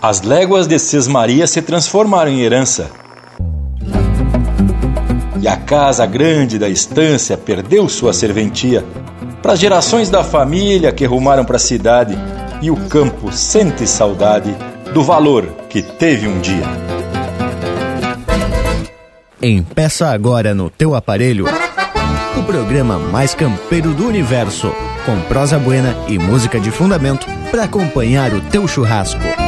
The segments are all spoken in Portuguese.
as léguas de Sesmaria se transformaram em herança. E a casa grande da estância perdeu sua serventia para gerações da família que rumaram para a cidade e o campo sente saudade do valor que teve um dia. Empeça agora no teu aparelho o programa mais campeiro do universo, com prosa buena e música de fundamento para acompanhar o teu churrasco.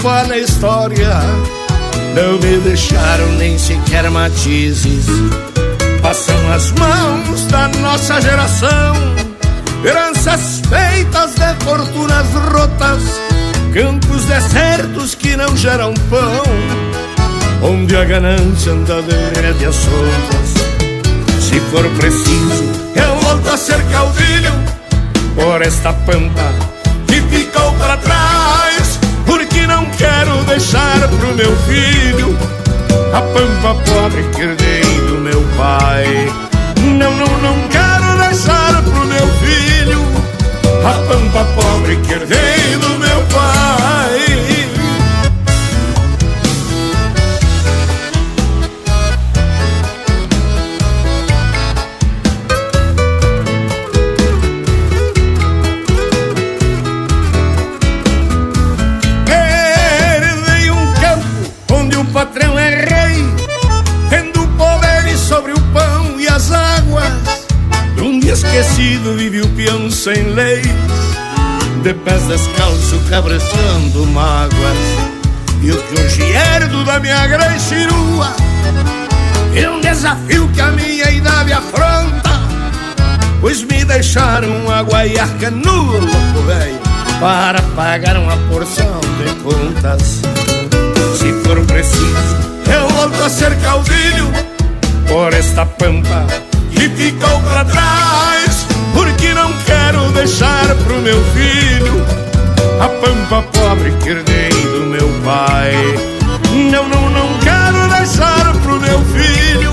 Pampa que me fala a história, não me deixaram nem sequer matizes. Passam as mãos da nossa geração, heranças feitas de fortunas rotas, campos desertos que não geram pão, onde a ganância anda de rédeas soltas se for preciso, eu volto a ser caudilho. Por esta pampa que ficou para trás. Quero deixar pro meu filho a pampa pobre que herdei do meu pai. Não, não, não quero deixar pro meu filho a pampa pobre que herdei do meu pai. Sem leis De pés descalço cabreçando mágoas E o que hoje herdo da minha grande chirua É um desafio que a minha idade afronta Pois me deixaram uma guaiaca no louco velho Para pagar uma porção de contas Se for preciso eu volto a ser caudilho Por esta pampa que ficou para trás. Porque não quero deixar pro meu filho a pampa pobre que herdei do meu pai. Não, não, não quero deixar pro meu filho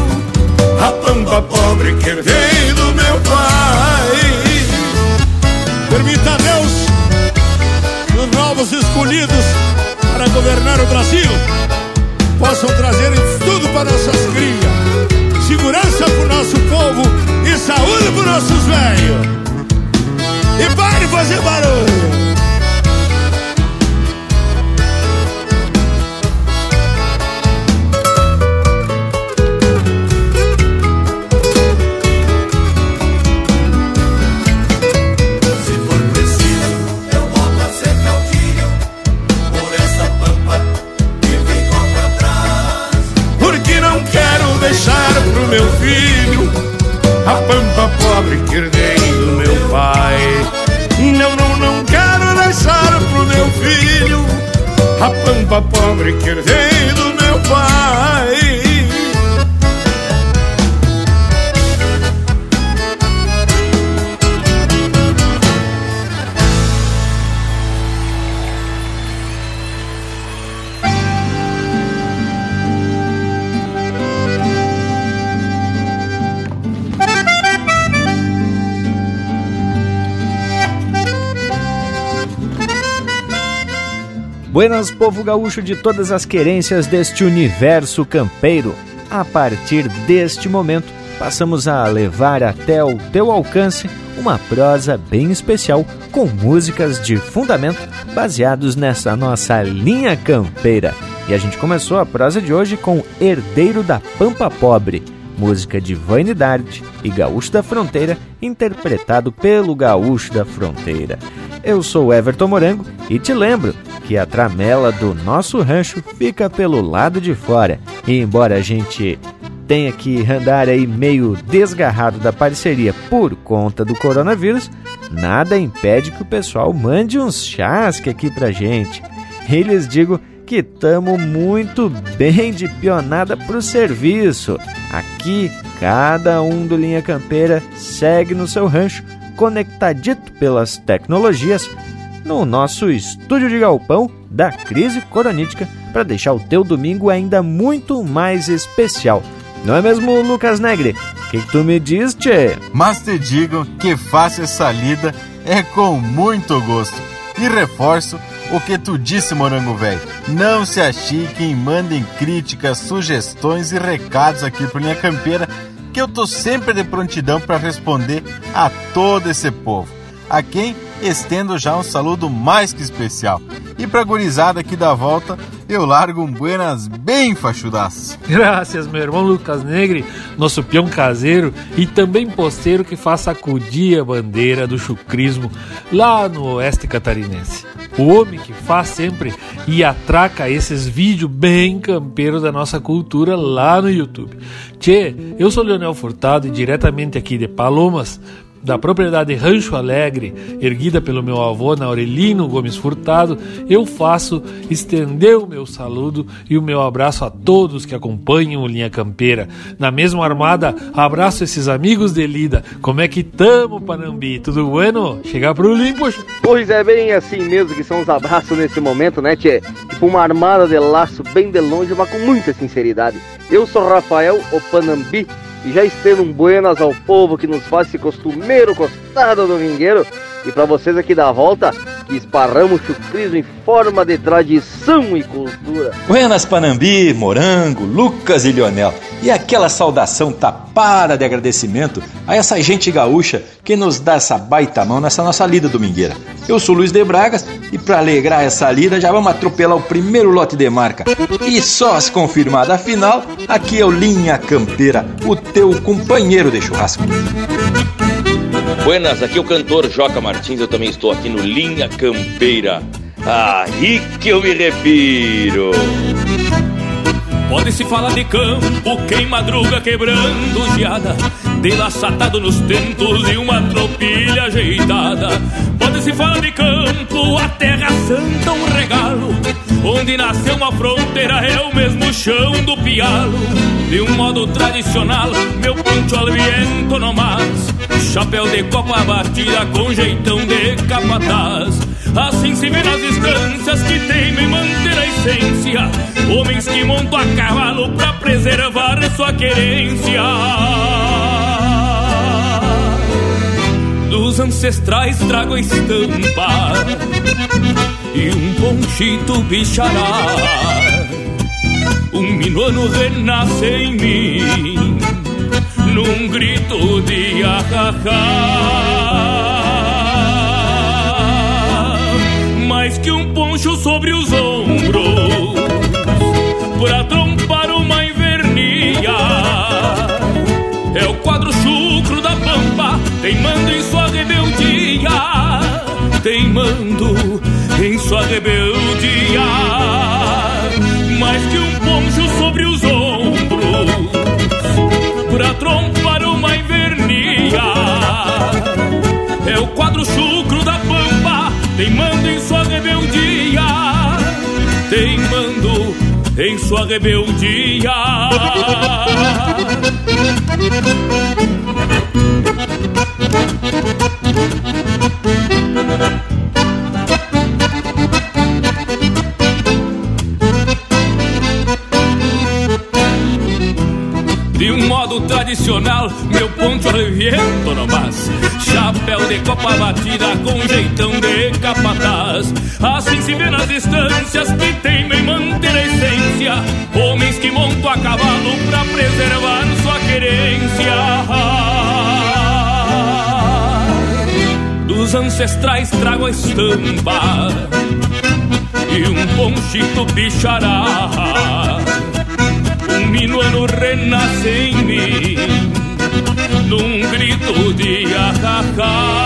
a pampa pobre que herdei do meu pai. Permita Deus que os novos escolhidos para governar o Brasil possam trazer tudo para nossas crias segurança pro nosso povo saúde pros nossos velhos. Buenas, povo gaúcho de todas as querências deste universo campeiro. A partir deste momento, passamos a levar até o teu alcance uma prosa bem especial com músicas de fundamento baseados nessa nossa linha campeira. E a gente começou a prosa de hoje com Herdeiro da Pampa Pobre, música de Vanidade e Gaúcho da Fronteira, interpretado pelo Gaúcho da Fronteira. Eu sou Everton Morango e te lembro que a tramela do nosso rancho fica pelo lado de fora. E embora a gente tenha que andar aí meio desgarrado da parceria por conta do coronavírus, nada impede que o pessoal mande uns chasque aqui pra gente. E lhes digo que estamos muito bem de pionada pro serviço. Aqui, cada um do Linha Campeira segue no seu rancho, conectadito pelas tecnologias, no nosso estúdio de galpão da crise coronítica, para deixar o teu domingo ainda muito mais especial. Não é mesmo, Lucas Negre? O que, que, tu me diz, tchê? Mas te digo que faço essa lida é com muito gosto. E reforço o que tu disse, morango velho. Não se achiquem, mandem críticas, sugestões e recados aqui pro Linha Campeira, que eu tô sempre de prontidão para responder a todo esse povo. A quem estendo já um saludo mais que especial. E pra gurizada aqui da volta, eu largo um buenas bem fachudaço. Graças, meu irmão Lucas Negre, nosso peão caseiro e também posteiro que faz sacudir a bandeira do chucrismo lá no oeste catarinense. O homem que faz sempre e atraca esses vídeos bem campeiros da nossa cultura lá no YouTube. Tchê, eu sou Leonel Furtado e diretamente aqui de Palomas da propriedade Rancho Alegre, erguida pelo meu avô Naurelino Gomes Furtado, eu faço estender o meu saludo e o meu abraço a todos que acompanham o Linha Campeira. Na mesma armada, abraço esses amigos de Lida. Como é que tamo, Panambi? Tudo bueno? Chegar pro limpo? Pois é, bem assim mesmo que são os abraços nesse momento, né, tchê? Tipo uma armada de laço bem de longe, mas com muita sinceridade. Eu sou Rafael, o Panambi, e já estendo um buenas ao povo que nos faz esse costumeiro costado domingueiro. E para vocês aqui da volta, que esparramos chucrismo em forma de tradição e cultura. Buenas Panambi, Morango, Lucas e Lionel. E aquela saudação tapada de agradecimento a essa gente gaúcha que nos dá essa baita mão nessa nossa lida domingueira. Eu sou Luiz de Bragas e para alegrar essa lida já vamos atropelar o primeiro lote de marca. E só as confirmadas, afinal, aqui é o Linha Campeira, o teu companheiro de churrasco. Buenas, aqui é o cantor Joca Martins, eu também estou aqui no Linha Campeira. Aí que eu me refiro. Pode-se falar de campo, quem madruga quebrando geada Delaçatado nos tentos e uma tropilha ajeitada Pode-se falar de campo, a terra santa um regalo Onde nasceu uma fronteira é o mesmo chão do pialo. De um modo tradicional, meu poncho al viento no mais Chapéu de copa batida com jeitão de capataz. Assim se vê nas distâncias que teimam em manter a essência. Homens que montam a cavalo pra preservar sua querência Dos ancestrais trago a estampa E um ponchito bichará. Um minuano renasce em mim Num grito de ahahá mais que um poncho sobre os ombros rebeldia Teimando em sua rebeldia. Mais que um poncho sobre os ombros Pra trompar uma invernia. É o quadro chucro da pampa Teimando em sua rebeldia, teimando em sua rebeldia. De um modo tradicional, meu poncho reviento nomás Chapéu de copa batida com jeitão de capataz. Assim se vê nas distâncias que teimem manter a essência. Homens que montam a cavalo pra preservar sua querência Dos ancestrais trago a estampa e um ponchito bichará. Um minuano renasce em mim, num grito de ahahá.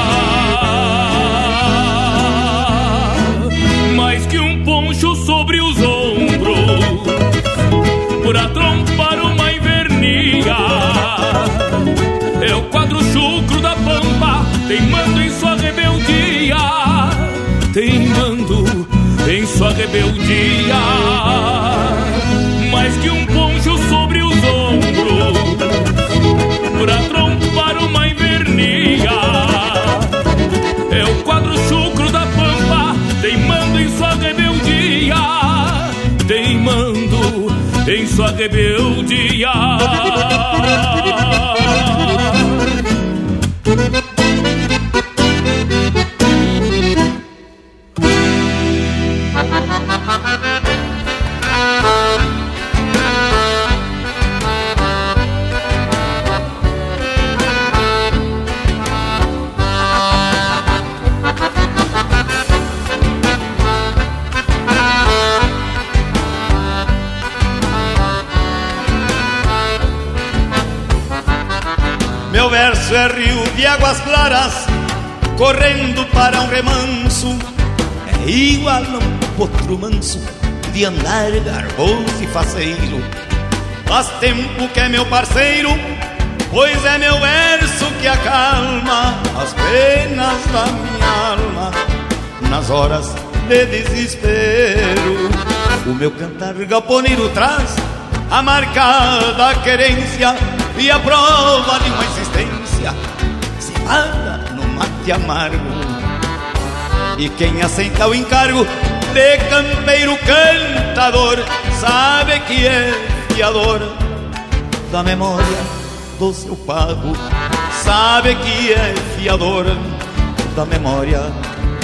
Mais que um poncho sobre os ombros, pra trompar uma invernia. É o quadro chucro da pampa, teimando em sua rebeldia, teimando em sua rebeldia. Mais que um poncho sobre os ombros, pra trompar uma invernia. É o quadro chucro da pampa, teimando em sua rebeldia, teimando em sua rebeldia. Potro manso, de andar garboso e faceiro. Faz tempo que é meu parceiro, pois é meu verso que acalma as penas da minha alma nas horas de desespero. O meu cantar galponeiro traz a marcada querência e a prova de uma existência cevada no mate amargo. E quem aceita o encargo de campeiro cantador sabe que é fiador da memória do seu pago. Sabe que é fiador da memória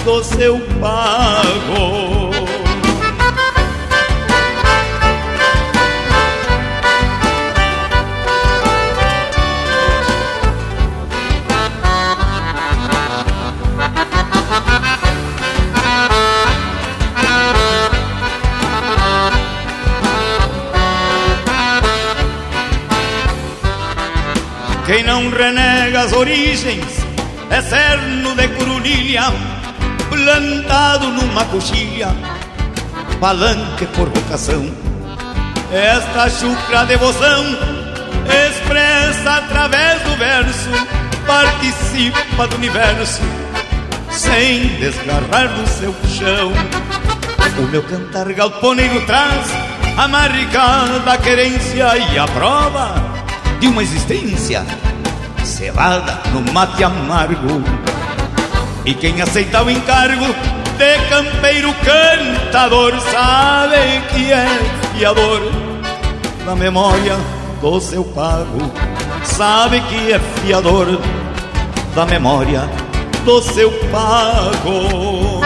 do seu pago. Quem não renega as origens é cerno de curulilha, plantado numa coxilha, palanque por vocação. Esta chucra devoção expressa através do verso, participa do universo, sem desgarrar do seu chão. O meu cantar galponeiro traz a marcada querência e a prova de uma existência cevada no mate amargo. E quem aceita o encargo de campeiro cantador sabe que é fiador da memória do seu pago. Sabe que é fiador da memória do seu pago.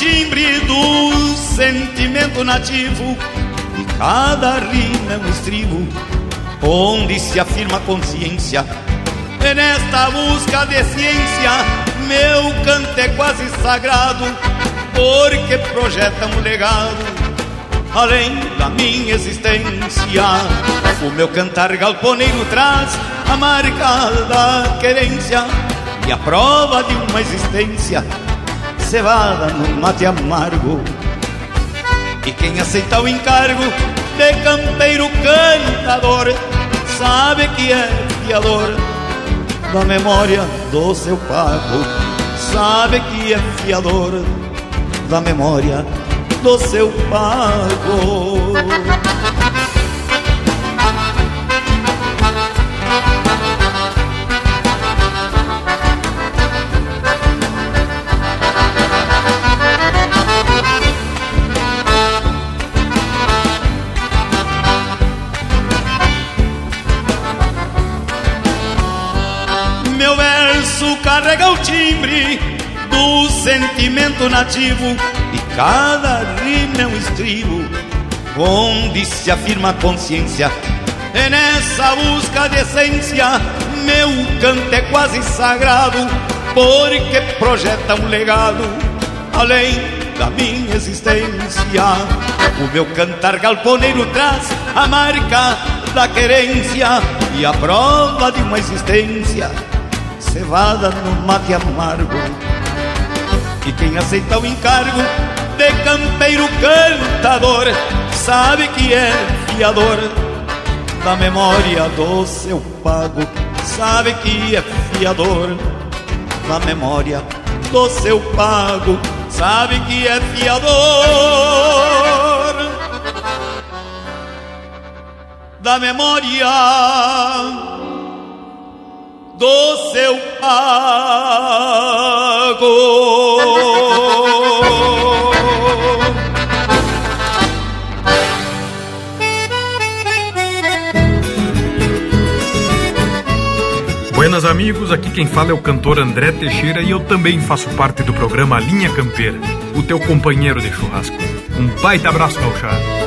Timbre do sentimento nativo E cada rima é um estribo Onde se afirma a consciência. E nesta busca de ciência Meu canto é quase sagrado Porque projeta um legado Além da minha existência. O meu cantar galponeiro traz A marca da querência e a prova de uma existência cevada no mate amargo. E quem aceita o encargo de campeiro cantador sabe que é fiador da memória do seu pago. Sabe que é fiador da memória do seu pago. Sentimento nativo e cada rima é um estribo onde se afirma a consciência. É nessa busca de essência, meu canto é quase sagrado, porque projeta um legado além da minha existência. O meu cantar galponeiro traz a marca da querência e a prova de uma existência cevada no mate amargo. E quem aceita o encargo de campeiro cantador sabe que é fiador da memória do seu pago, sabe que é fiador da memória do seu pago, sabe que é fiador da memória do seu pago. Buenas amigos, aqui quem fala é o cantor André Teixeira e eu também faço parte do programa Linha Campeira, o teu companheiro de churrasco. Um baita abraço, gauchado.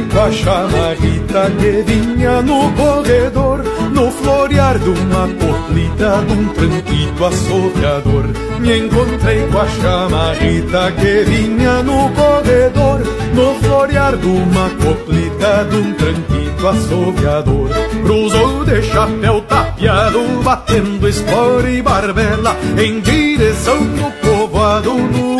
Com a chamarrita que vinha no corredor no florear de uma coplita de um tranquito assoviador. Me encontrei com a chamarrita que vinha no corredor No florear de uma coplita de um tranquito assoviador. Cruzou de chapéu tapeado, batendo espora e barbela Em direção do povoado no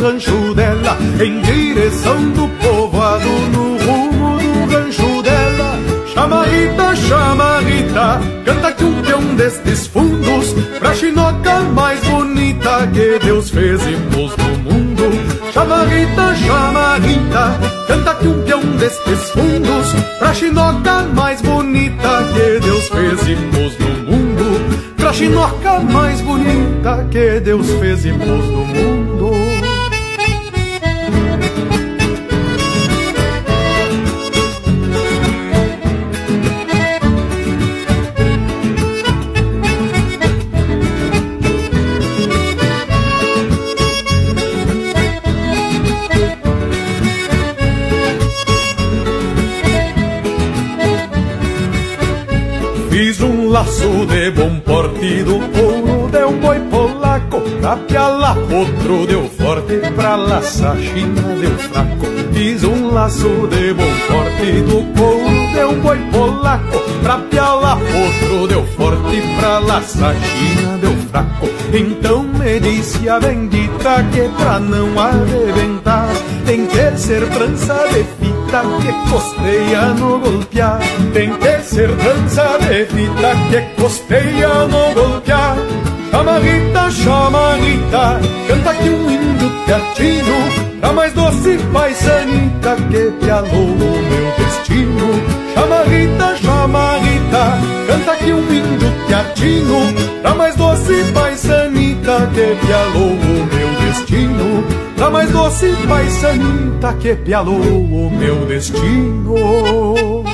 rancho dela Em direção do povoado no rumo do rancho dela. Chamarrita, chamarrita, canta que um peão destes fundos Pra chinoca mais bonita que Deus fez e pôs no mundo. Chamarrita, chamarrita, canta que um peão destes fundos Pra chinoca mais bonita que Deus fez e pôs no mundo. Pra chinoca mais bonita que Deus fez e pôs no mundo de bom porte do couro de um boi polaco Pra piala outro deu forte, pra laçar china deu fraco. Fiz um laço de bom porte do couro um boi polaco. Pra piala outro deu forte, pra laçar china deu fraco. Então me disse a bendita que pra não arrebentar. Tem que ser trança de fita que costeia no golpear. Tem que ser trança de fita que costeia no golpear. Chamarrita, chamarrita, teatino Pra mais doce paisanita que pialou o meu destino. Chamarrita, chamarrita, canta que um índio teatino Pra mais doce paisanita que pialou o meu destino. Pra mais doce paisanita que pialou o meu destino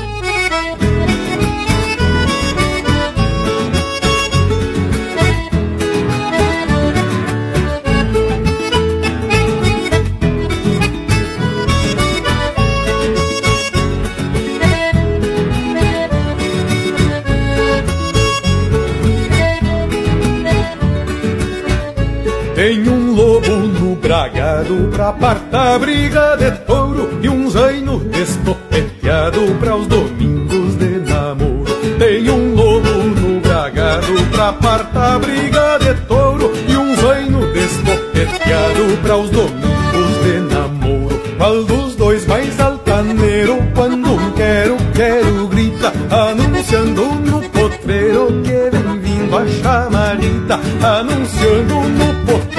Tem um lobo no bragado pra partar briga de touro E um zaino estopeteado pra os domingos de namoro. Tem um lobo no bragado pra partar briga de touro E um zaino estopeteado pra os domingos de namoro. Qual dos dois mais altaneiro quando quero, quero grita Anunciando no potreiro que vem vindo a chamarita Anunciando no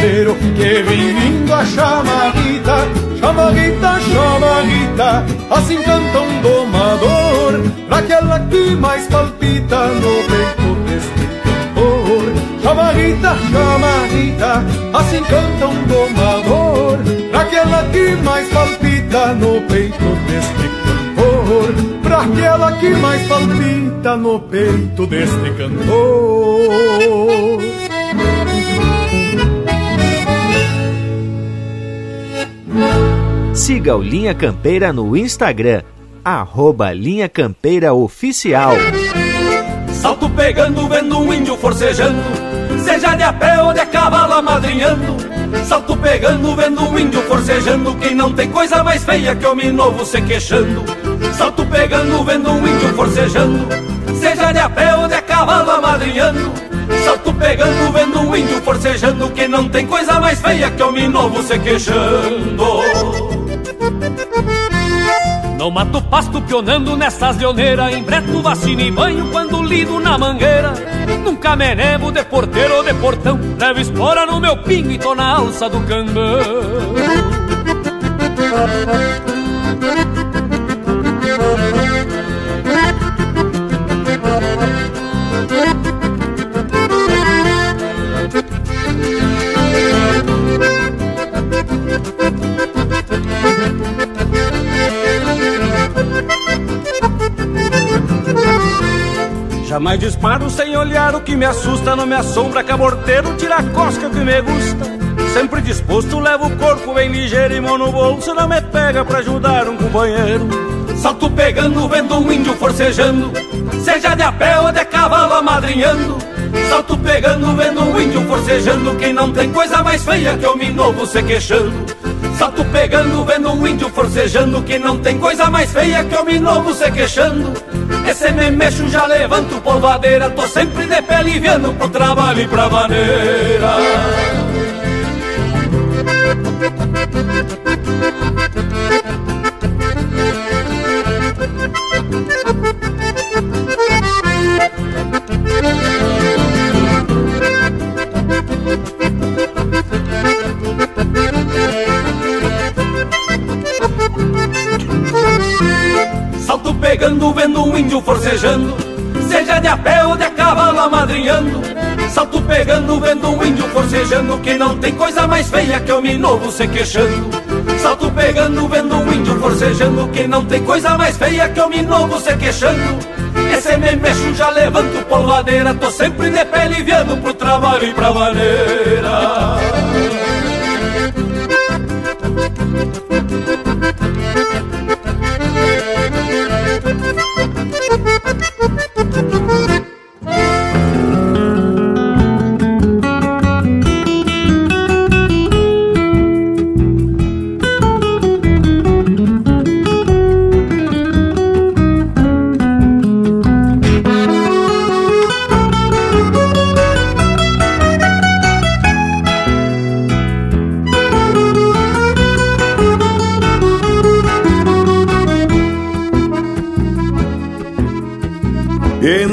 que vem vindo a chamarita Chamarita, chamarita, assim canta um domador Pra aquela que mais palpita no peito deste cantor Chamarita, chamarita, assim canta um domador Pra aquela que mais palpita no peito deste aquela que mais palpita no peito deste cantor. Siga o Linha Campeira no Instagram, arroba Linha Campeira Oficial. Salto pegando, vendo um índio forcejando, seja de a pé ou de cavalo amadrinhando. Salto pegando, vendo um índio forcejando, quem não tem coisa mais feia que homem novo se queixando. Salto pegando, vendo um índio forcejando, seja de a pé ou de cavalo amadrinhando. Salto pegando, vendo um índio forcejando, quem não tem coisa mais feia que homem novo se queixando. Não mato pasto pionando nessas leoneiras Embreto, vacina e banho quando lido na mangueira. Nunca me nevo de porteiro ou de portão Levo espora no meu pingo e tô na alça do cambão Jamais disparo sem olhar o que me assusta Não me assombra caborteiro, tira a cosca que me gusta. Sempre disposto, levo o corpo bem ligeiro E mão no bolso não me pega pra ajudar um companheiro. Salto pegando, vendo um índio forcejando Seja de a pé ou de cavalo amadrinhando. Salto pegando, vendo um índio forcejando Quem não tem coisa mais feia que homem novo se queixando Salto pegando, vendo um índio forcejando Que não tem coisa mais feia que homem novo se queixando. Esse me mexo, já levanto polvadeira Tô sempre de pé aliviando pro trabalho e pra maneira Pegando, vendo um índio forcejando. Seja de a pé ou de cavalo amadrinhando. Salto pegando, vendo um índio forcejando Que não tem coisa mais feia que homem novo se queixando. Salto pegando, vendo um índio forcejando Que não tem coisa mais feia que homem novo se queixando. Esse me mexo, já levanto polvadeira Tô sempre de pé aliviando pro trabalho e pra maneira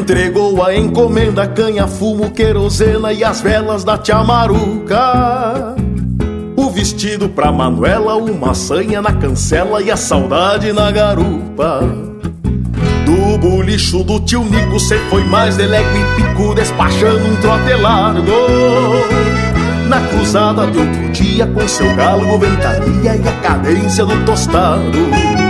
Entregou a encomenda, canha, fumo, querosena e as velas da tia Maruca. O vestido pra Manuela, uma sanha na cancela e a saudade na garupa. Do bolicho do tio Nico, cê foi mais delego e pico, despachando um trote largo. Na cruzada de outro dia, com seu galo, ventania e a cadência do tostado.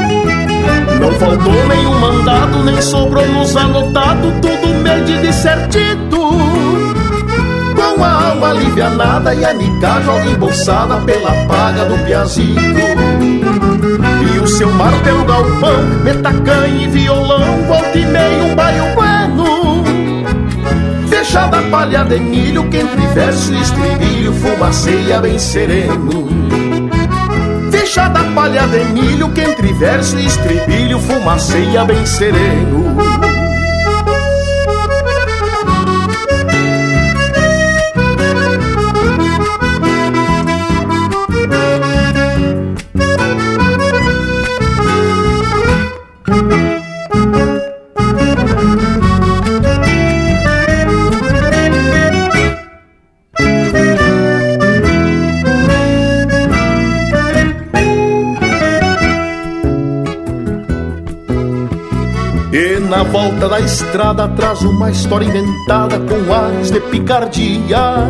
Faltou nenhum mandado, nem sobrou nos anotado, tudo medido e certito. Com a alma alivianada e a nica joga embolsada pela paga do piazito. E o seu martelo galpão, metacanha e violão, volta e meio um baio bueno. Fechada palha de milho, que entre verso e estribilho fumaceia bem sereno. Fechada a palha de milho que entre verso e estribilho fumaceia bem sereno. Volta da estrada traz uma história inventada com ares de picardia.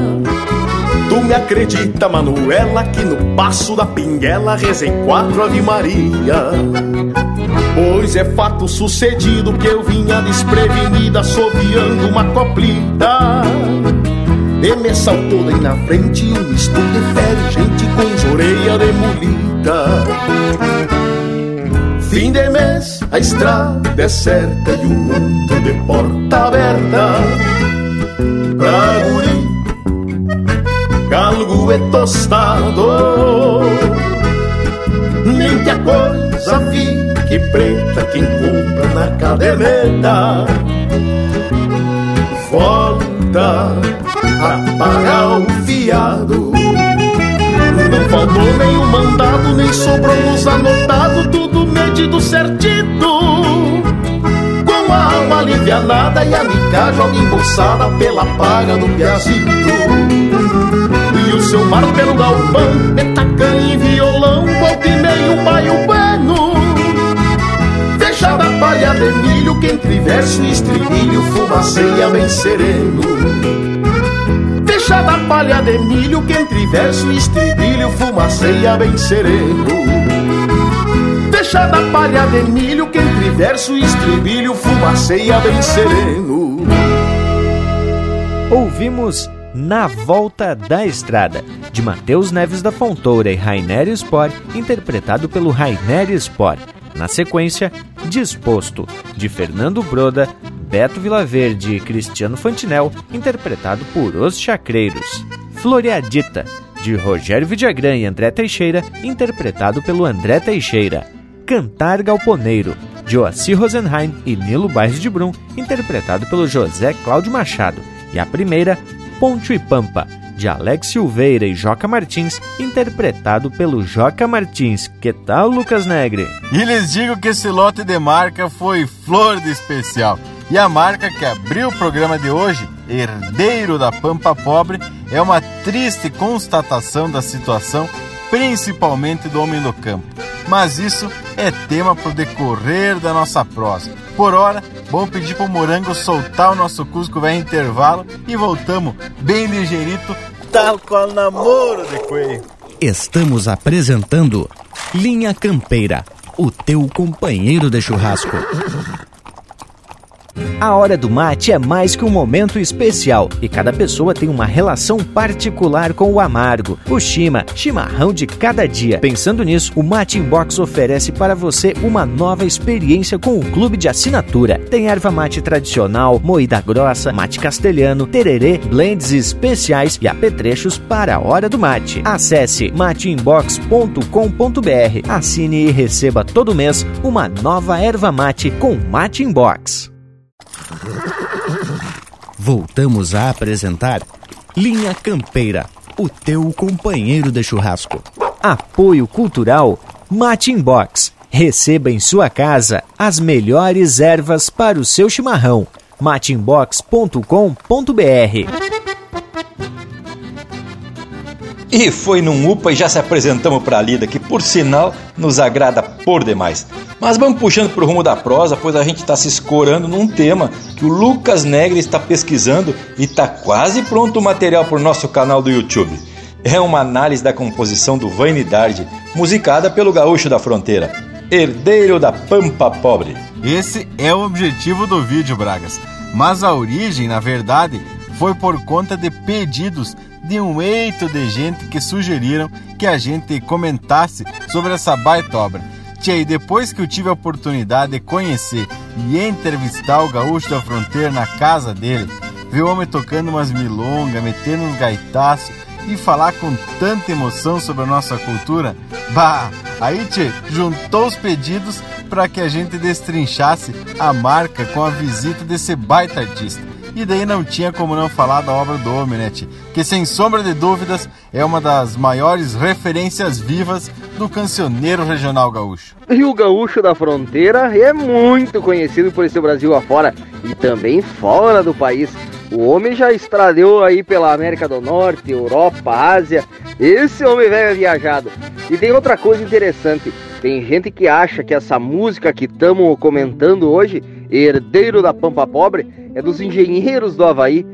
Tu me acredita, Manuela, que no passo da pinguela rezei quatro Ave Maria. Pois é fato sucedido que eu vinha desprevenida, assoviando uma coplita. E me saltou daí na frente um misto de gente com orelhas de mulita. Fim de mês, a estrada é certa e um mundo de porta aberta. Pra guri, galgo é tostado. Nem que a coisa fique preta, quem compra na caderneta volta a pagar o fiado. Faltou nenhum mandado, nem sobrou nos anotado, tudo medido certito. Com a alma alivianada e a mica joga embolsada pela paga do piazito. E o seu mar pelo galpão, metacanha e violão, volta e meio um baio bueno. Fechada a palha de milho, que entre verso e estribilho fumaceia bem sereno. Fechada a palha de milho, que entre verso e estribilho fumaceia bem sereno. Fechada a palha de milho, que entre verso e estribilho fumaceia bem sereno. Ouvimos Na Volta da Estrada, de Matheus Neves da Fontoura e Rainer Sport, interpretado pelo Rainer Sport. Na sequência, Disposto, de Fernando Broda, Beto Vilaverde e Cristiano Fantinel, interpretado por Os Chacreiros. Floreadita, de Rogério Vidagrã e André Teixeira, interpretado pelo André Teixeira. Cantar Galponeiro, de Oacir Rosenheim e Nilo Bairros de Brum, interpretado pelo José Cláudio Machado. E a primeira, Ponte e Pampa, de Alex Silveira e Joca Martins, interpretado pelo Joca Martins. Que tal, Lucas Negre? E lhes digo que esse lote de marca foi flor de especial. E a marca que abriu o programa de hoje, Herdeiro da Pampa Pobre, é uma triste constatação da situação, principalmente do homem do campo. Mas isso é tema para o decorrer da nossa prosa. Por hora, vamos pedir para o Morango soltar o nosso Cusco vai intervalo e voltamos bem ligeirito, tal qual namoro de coelho. Estamos apresentando Linha Campeira, o teu companheiro de churrasco. A hora do mate é mais que um momento especial e cada pessoa tem uma relação particular com o amargo. O Shima, chimarrão de cada dia. Pensando nisso, o Mate Inbox oferece para você uma nova experiência com o clube de assinatura. Tem erva mate tradicional, moída grossa, mate castelhano, tererê, blends especiais e apetrechos para a hora do mate. Acesse mateinbox.com.br, assine e receba todo mês uma nova erva mate com Mate Inbox. Voltamos a apresentar Linha Campeira, o teu companheiro de churrasco. Apoio Cultural Mate Inbox. Receba em sua casa as melhores ervas para o seu chimarrão. mateinbox.com.br E foi num UPA e já se apresentamos para a Lida, que por sinal nos agrada por demais. Mas vamos puxando para o rumo da prosa, pois a gente está se escorando num tema que o Lucas Negre está pesquisando e está quase pronto o material para o nosso canal do YouTube. É uma análise da composição do Vanidade, musicada pelo Gaúcho da Fronteira, herdeiro da Pampa Pobre. Esse é o objetivo do vídeo, Bragas. Mas a origem, na verdade, foi por conta de pedidos de um eito de gente que sugeriram que a gente comentasse sobre essa baita obra. Tia, e depois que eu tive a oportunidade de conhecer e entrevistar o gaúcho da fronteira na casa dele, ver o homem tocando umas milongas, metendo uns gaitaços e falar com tanta emoção sobre a nossa cultura, bah, aí tchê, juntou os pedidos para que a gente destrinchasse a marca com a visita desse baita artista. E daí não tinha como não falar da obra do tchê? que sem sombra de dúvidas é uma das maiores referências vivas do cancioneiro regional gaúcho. E o gaúcho da fronteira é muito conhecido por esse Brasil afora e também fora do país. O homem já estradeu aí pela América do Norte, Europa, Ásia. Esse homem velho é viajado. E tem outra coisa interessante. Tem gente que acha que essa música que estamos comentando hoje, Herdeiro da Pampa Pobre, é dos engenheiros do Havaí.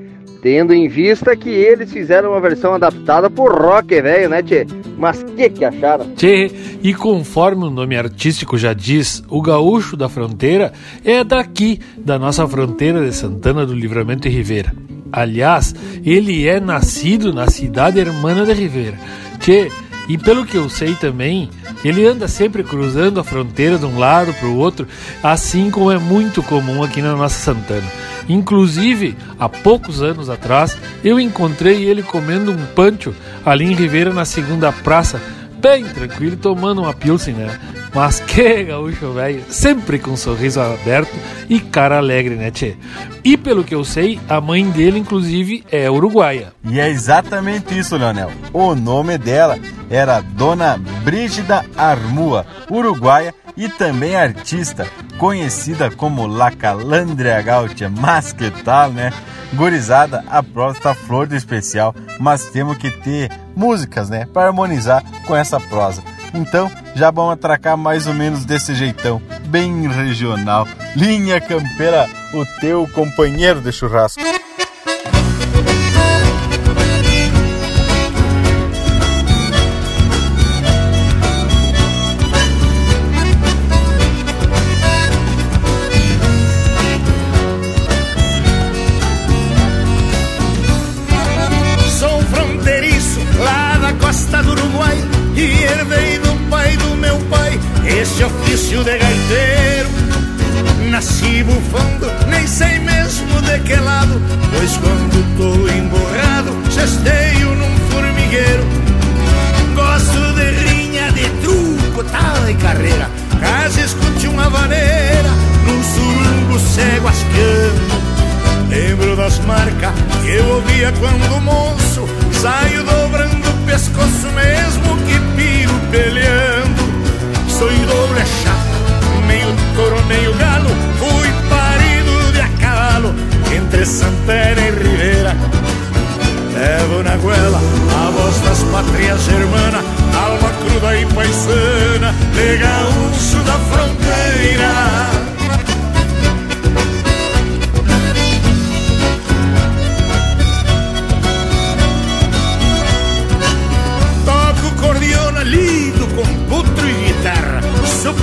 Tendo em vista que eles fizeram uma versão adaptada por rock, velho, né, tchê? Mas que que acharam? Tchê, e conforme o nome artístico já diz, o gaúcho da fronteira é daqui, da nossa fronteira de Santana do Livramento e Ribeira. Aliás, ele é nascido na cidade hermana de Ribeira. Tchê, e pelo que eu sei também, ele anda sempre cruzando a fronteira de um lado para o outro, assim como é muito comum aqui na nossa Santana. Inclusive, há poucos anos atrás, eu encontrei ele comendo um pancho ali em Ribeira na segunda praça, bem tranquilo, tomando uma pilsen, né? Mas que gaúcho velho, sempre com um sorriso aberto e cara alegre, né, tchê? E pelo que eu sei, a mãe dele, inclusive, é uruguaia. E é exatamente isso, Leonel. O nome dela era Dona Brígida Armua, uruguaia e também artista, conhecida como La Calandria Gaúcha. Mas que tal, né? Gurizada, a prova está flor do especial, mas temos que ter músicas, né, para harmonizar com essa prosa. Então, já vamos atracar mais ou menos desse jeitão, bem regional. Linha Campeira, o teu companheiro de churrasco.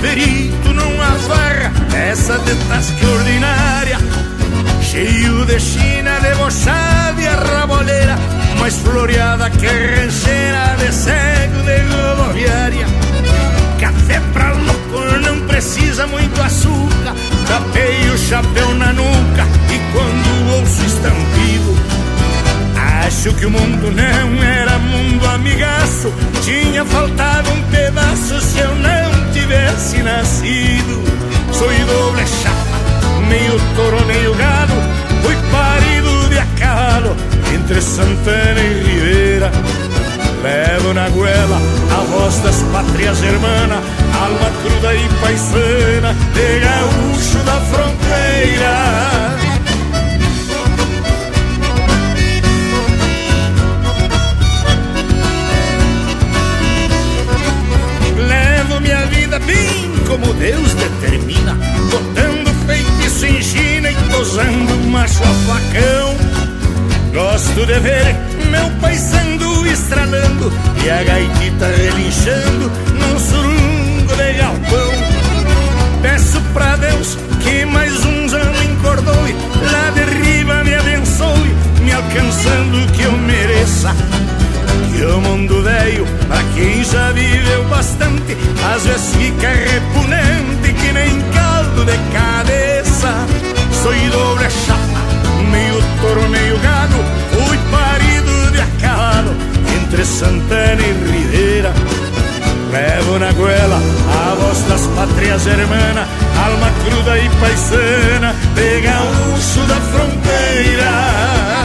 Perito numa farra, essa de tasca ordinária Cheio de china, debochada e a raboleira Mais floreada que rancheira de cego de rodoviária. Café pra louco não precisa muito açúcar Tapei o chapéu na nuca e quando ouço estampido Acho que o mundo não era mundo amigaço Tinha faltado um pedaço se eu não tivesse nascido. Sou doble chapa, meio touro, meio gado. Fui parido de a cavalo entre Santana e Ribeira. Levo na goela a voz das pátrias hermanas Alma cruda e paisana de gaúcho da fronteira como Deus determina Botando feitiço em China e tosando macho a facão. Gosto de ver meu paisando estralando E a gaitita relinchando num surungo de galpão. Peço pra Deus que mais uns anos encordoe Lá de riba me abençoe Me alcançando o que eu mereça o mundo velho, pra quem já viveu bastante, às vezes fica repugnante que nem caldo de cabeça. Sou doble chapa, meio touro, meio gado, fui parido de a cavalo entre Santana e Ribeira. Levo na goela a voz das pátrias hermanas, alma cruda e paisana, de gaúcho da fronteira.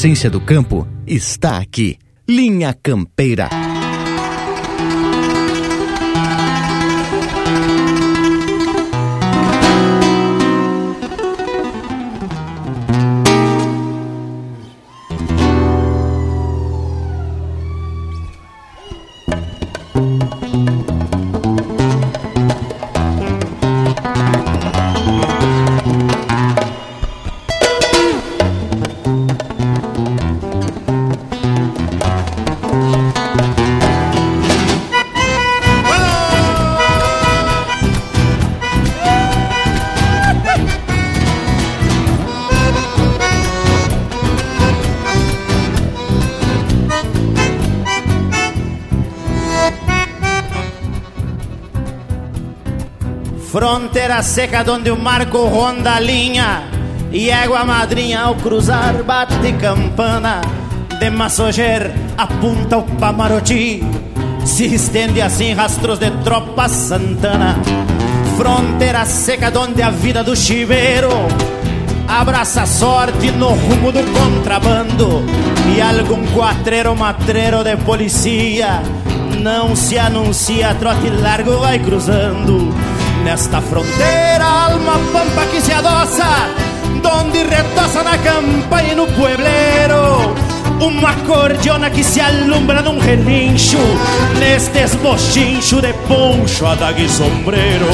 Essência do campo está aqui. Linha Campeira. Seca onde o marco ronda a linha E égua madrinha ao cruzar bate campana. De Massoger apunta o Pamaroti Se estende assim rastros de tropa santana. Fronteira seca onde a vida do chiveiro Abraça a sorte no rumo do contrabando. E algum quatreiro matreiro de policia Não se anuncia, trote largo vai cruzando Nesta fronteira, alma pampa que se adoça, donde retoça na campa e no puebleiro. Uma cordiona que se alumbra num relincho, nestes bochincho de poncho, adaga e sombreiro.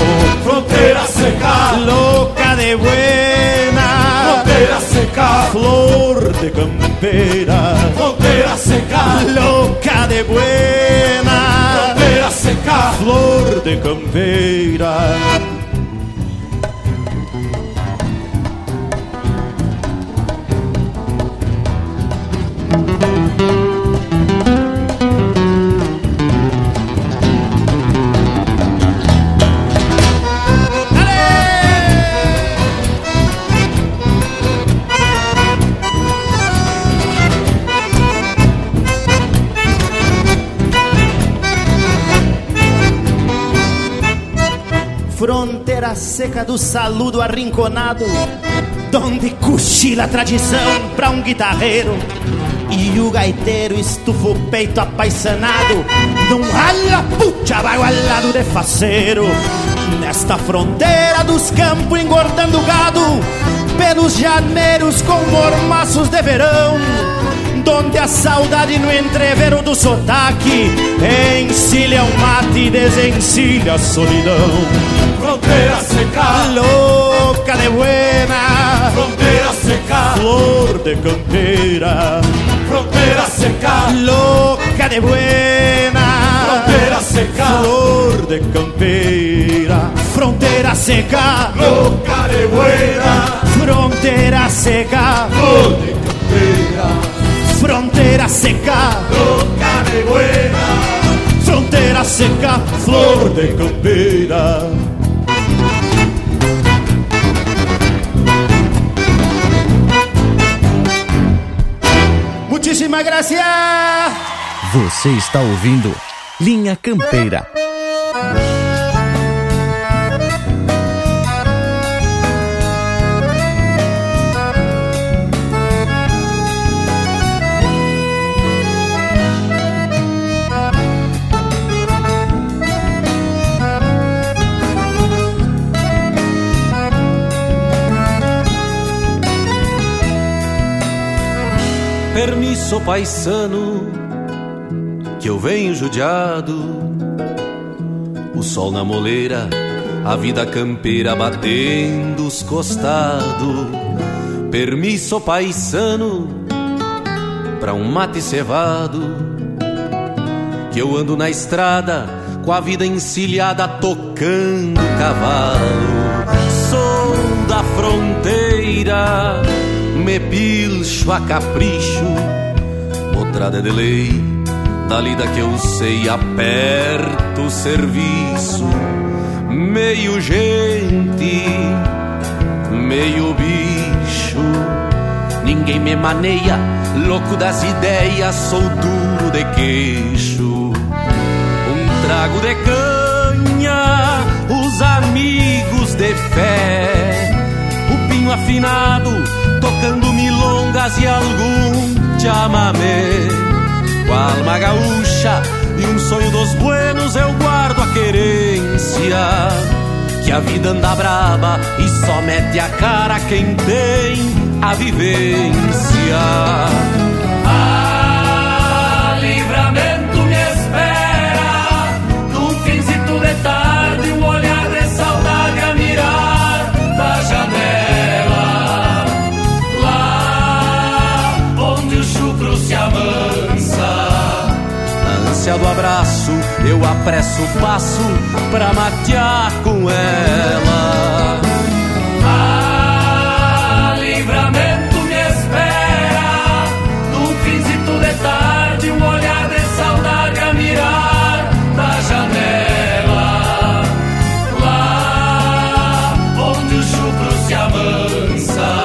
Fronteira seca, louca de buena. Fronteira seca, flor de campeira. Fronteira seca, louca de buena flor de campeira. Seca do saludo arrinconado, donde cochila a tradição pra um guitarreiro. E o gaiteiro estufa o peito apaixonado. Num rala puxa bagualado de faceiro. Nesta fronteira dos campos engordando gado. Pelos janeiros com mormaços de verão Donde a saudade no entrevero do sotaque Encilha o mate e desencilha a solidão. Fronteira seca Louca de buena. Fronteira seca Flor de campeira. Fronteira seca Louca de buena. Fronteira seca Flor de campeira. Fronteira seca Louca de buena. Fronteira seca Flor de campeira Fronteira seca, louca de buena. Fronteira seca, flor de campeira. Muitíssima gracias. Você está ouvindo Linha Campeira. Permisso paisano, que eu venho judiado. O sol na moleira, a vida campeira batendo os costados. Permisso paisano, pra um mate cevado. Que eu ando na estrada, com a vida encilhada, tocando cavalo. Sou da fronteira me pilcho a capricho, outrada de lei, da lida que eu sei, aperto o serviço, meio gente, meio bicho, ninguém me maneia, louco das ideias, sou duro de queixo, um trago de canha, os amigos de fé, o pinho afinado tocando milongas e algum chamamé. Com a alma gaúcha e um sonho dos buenos eu guardo a querência. Que a vida anda braba e só mete a cara quem tem a vivência. Ah, Ânsia do abraço, eu apresso o passo pra matear com ela. Ah, livramento me espera num finzito de tarde, um olhar de saudade a mirar da janela. Lá onde o chucro se amansa.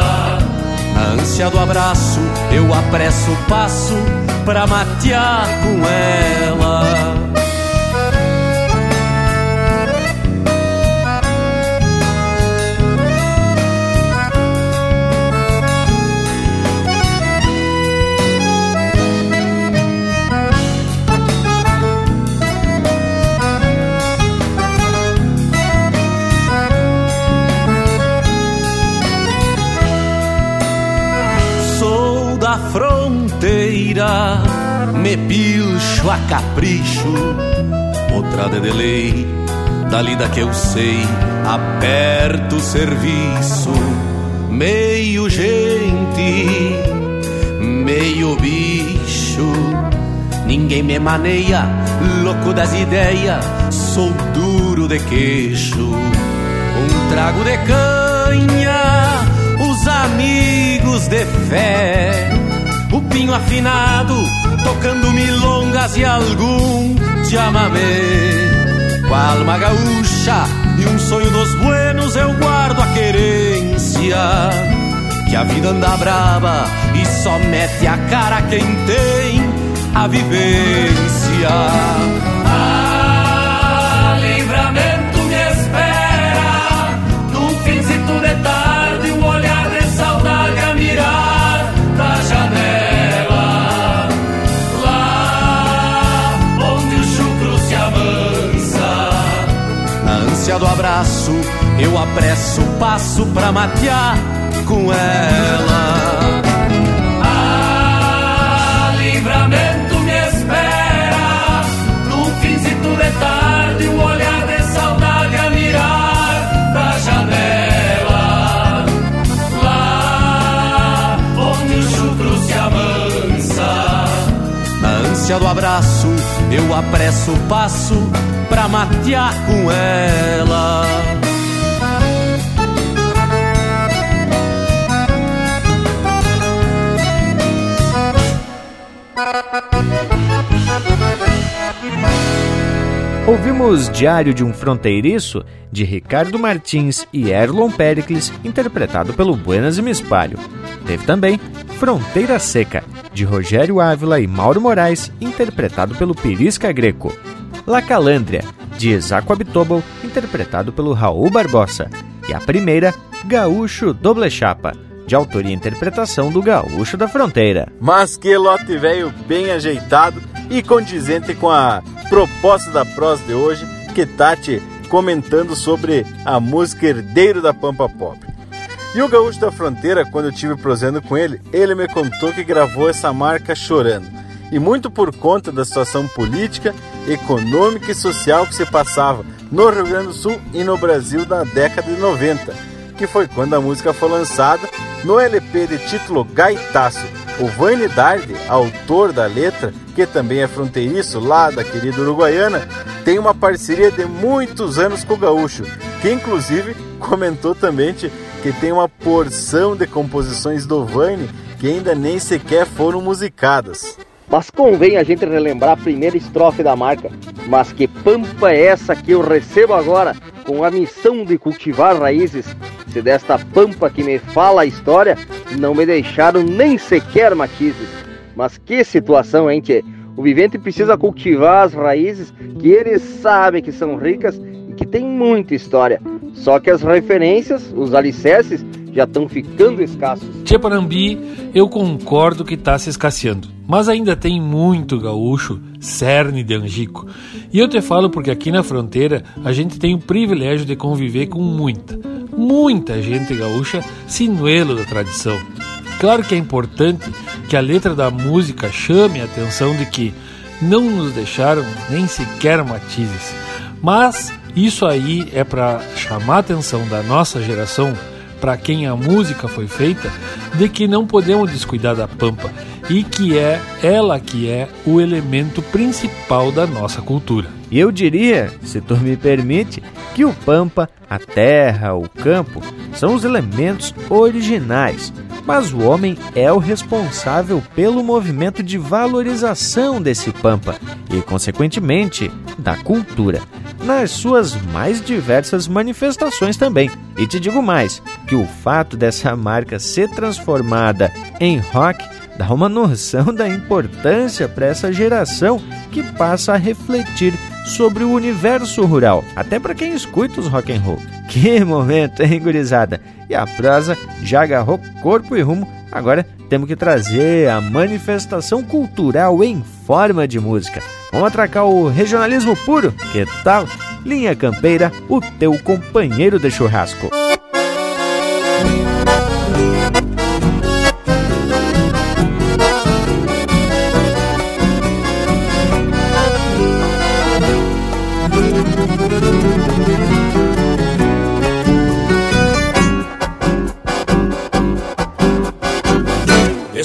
Na ânsia do abraço, eu apresso o passo pra matear com ela. Pilcho a capricho, outra de lei, da lida que eu sei, aperto o serviço, meio gente, meio bicho, ninguém me maneia, louco das ideias, sou duro de queixo, um trago de canha, os amigos de fé, o pinho afinado, tocando milongas e algum chamamé. Com a alma gaúcha e um sonho dos buenos, eu guardo a querência. Que a vida anda brava e só mete a cara quem tem a vivência. Eu apresso o passo pra matear com ela. Ah, livramento me espera num finzito de tarde, um olhar de saudade a mirar da janela. Lá onde o chucro se amansa. Na ânsia do abraço, eu apresso o passo pra matear com ela. Ouvimos Diário de um Fronteiriço, de Ricardo Martins e Erlon Pericles, interpretado pelo Buenas e Mispalho. Teve também Fronteira Seca, de Rogério Ávila e Mauro Moraes, interpretado pelo Perisca Greco. La Calândria, de Isaco Abitobel, interpretado pelo Raul Barbosa. E a primeira, Gaúcho Doble Chapa, de autoria e interpretação do Gaúcho da Fronteira. Mas que lote velho bem ajeitado e condizente com a proposta da prosa de hoje, que Tati comentando sobre a música Herdeiro da Pampa Pop. E o Gaúcho da Fronteira, quando eu tive prosendo com ele, ele me contou que gravou essa marca chorando. E muito por conta da situação política, econômica e social que se passava no Rio Grande do Sul e no Brasil na década de 90, que foi quando a música foi lançada no LP de título Gaitaço. O Vane Dardi, autor da letra, que também é fronteiriço lá da querida Uruguaiana, tem uma parceria de muitos anos com o Gaúcho, que inclusive comentou também que tem uma porção de composições do Vane que ainda nem sequer foram musicadas. Mas convém a gente relembrar a primeira estrofe da marca. Mas que pampa é essa que eu recebo agora, com a missão de cultivar raízes? Se desta pampa que me fala a história, não me deixaram nem sequer matizes. Mas que situação, hein, tchê? O vivente precisa cultivar as raízes que eles sabem que são ricas e que tem muita história. Só que as referências, os alicerces, já estão ficando escassos. Tia Panambi, eu concordo que está se escasseando, mas ainda tem muito gaúcho, cerne de angico. E eu te falo porque aqui na fronteira a gente tem o privilégio de conviver com muita, muita gente gaúcha sinuelo da tradição. Claro que é importante que a letra da música chame a atenção de que não nos deixaram nem sequer matizes. Mas isso aí é para chamar a atenção da nossa geração, para quem a música foi feita, de que não podemos descuidar da pampa e que é ela que é o elemento principal da nossa cultura. E eu diria, se tu me permite, que o pampa, a terra, o campo são os elementos originais, mas o homem é o responsável pelo movimento de valorização desse pampa e, consequentemente, da cultura nas suas mais diversas manifestações também. E te digo mais, que o fato dessa marca ser transformada em rock dá uma noção da importância para essa geração que passa a refletir sobre o universo rural, até para quem escuta os rock and roll. Que momento, hein, gurizada? E a prosa já agarrou corpo e rumo, agora temos que trazer a manifestação cultural em forma de música. Vamos atracar o regionalismo puro? Que tal? Linha Campeira, o teu companheiro de churrasco.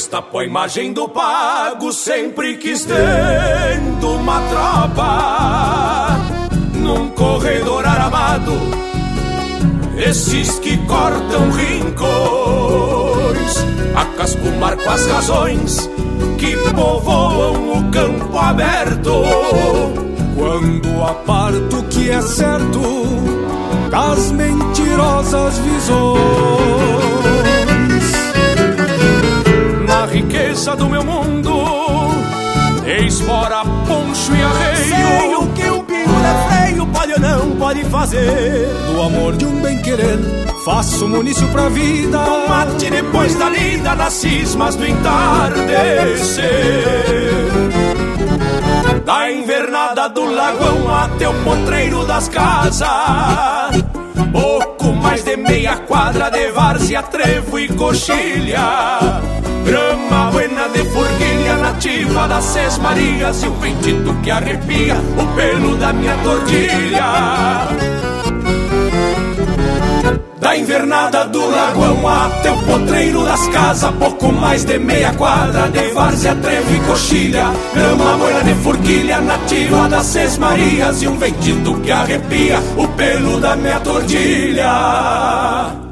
Destapou a imagem do pago sempre quis dentro uma tropa. Num corredor aramado Esses que cortam rincões. A casco marco as razões Que povoam o campo aberto. Quando aparto que é certo Das mentirosas visões riqueza do meu mundo. Eis fora poncho e arreio. Sei o que o pingo é feio Pode ou não pode fazer. Do amor de um bem-querer Faço munício pra vida. Mate depois da lida Nas cismas do entardecer. Da invernada do lagoão Até o potreiro das casas. Pouco mais de meia quadra de várzea, trevo e coxilha Grama buena de forquilha nativa das Seis Marias E o ventito que arrepia o pelo da minha tordilha Da invernada do lagoão até o potreiro das casas Pouco mais de meia quadra de várzea, trevo e coxilha. Grama buena de forquilha nativa das Seis Marias E um ventito que arrepia o pelo da minha tordilha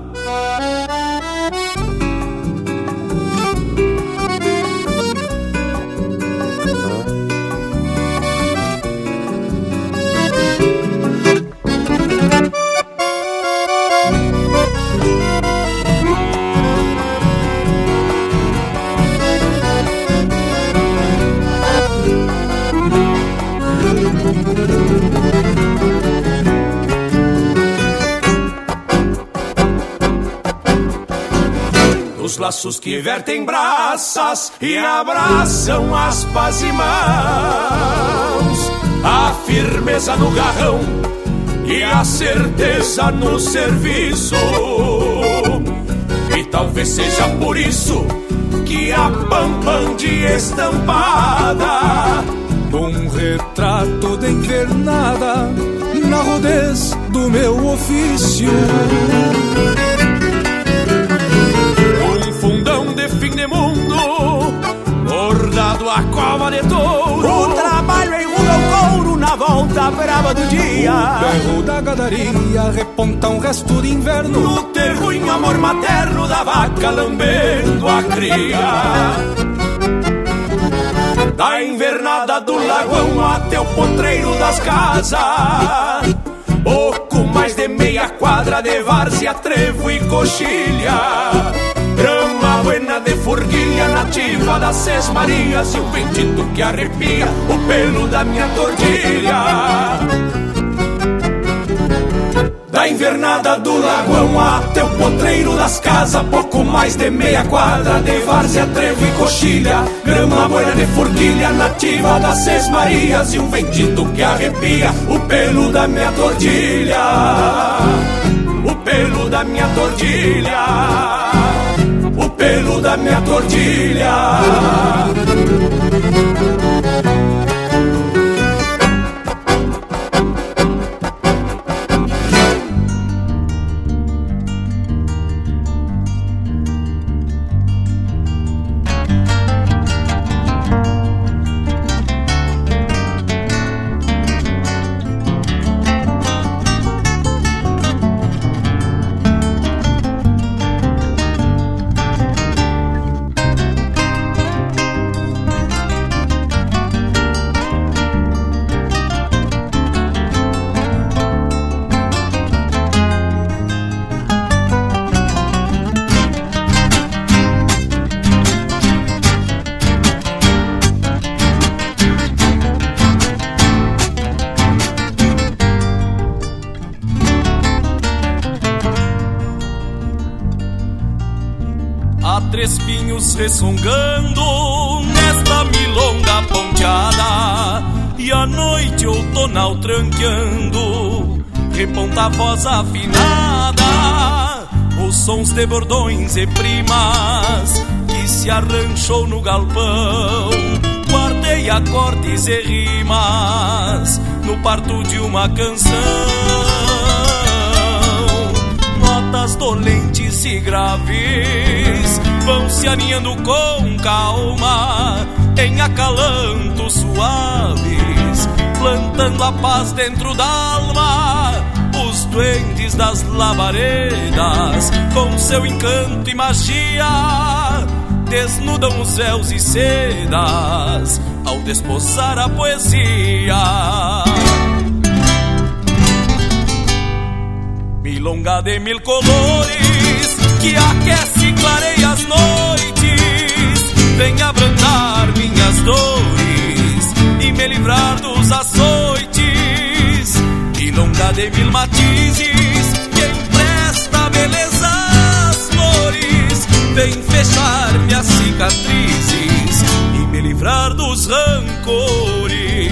laços que vertem braças e abraçam aspas e mãos, a firmeza no garrão e a certeza no serviço. E talvez seja por isso que a pampam de estampada um retrato de invernada na rudez do meu ofício. Fim de mundo, bordado a cova de touro. O trabalho enruga o couro na volta brava do dia. O berro da gadaria reponta um resto de inverno. No terruinho amor materno da vaca lambendo a cria. Da invernada do lagoão até o potreiro das casas Pouco mais de meia quadra de várzea, trevo e coxilha Grama buena de forquilha nativa das Seis Marias E o ventito que arrepia o pelo da minha tordilha Da Da invernada do lagoão até o potreiro das casas Pouco mais de meia quadra de várzea, trevo e coxilha. Grama boina de forquilha, nativa das Seis Marias E um bendito que arrepia o pelo da minha tordilha O pelo da minha tordilha pelo da minha tordilha voz afinada, os sons de bordões e primas que se arranchou no galpão, guardei acordes e rimas no parto de uma canção, notas dolentes e graves vão se aninhando com calma em acalantos suaves, plantando a paz dentro da alma. Duendes das labaredas, com seu encanto e magia, desnudam os véus e sedas ao desposar a poesia. Milonga de mil colores que aquece e clareia as noites. Vem abrandar minhas dores e me livrar dos açoites. Milonga de mil matizes que empresta beleza às flores. Vem fechar minhas cicatrizes e me livrar dos rancores.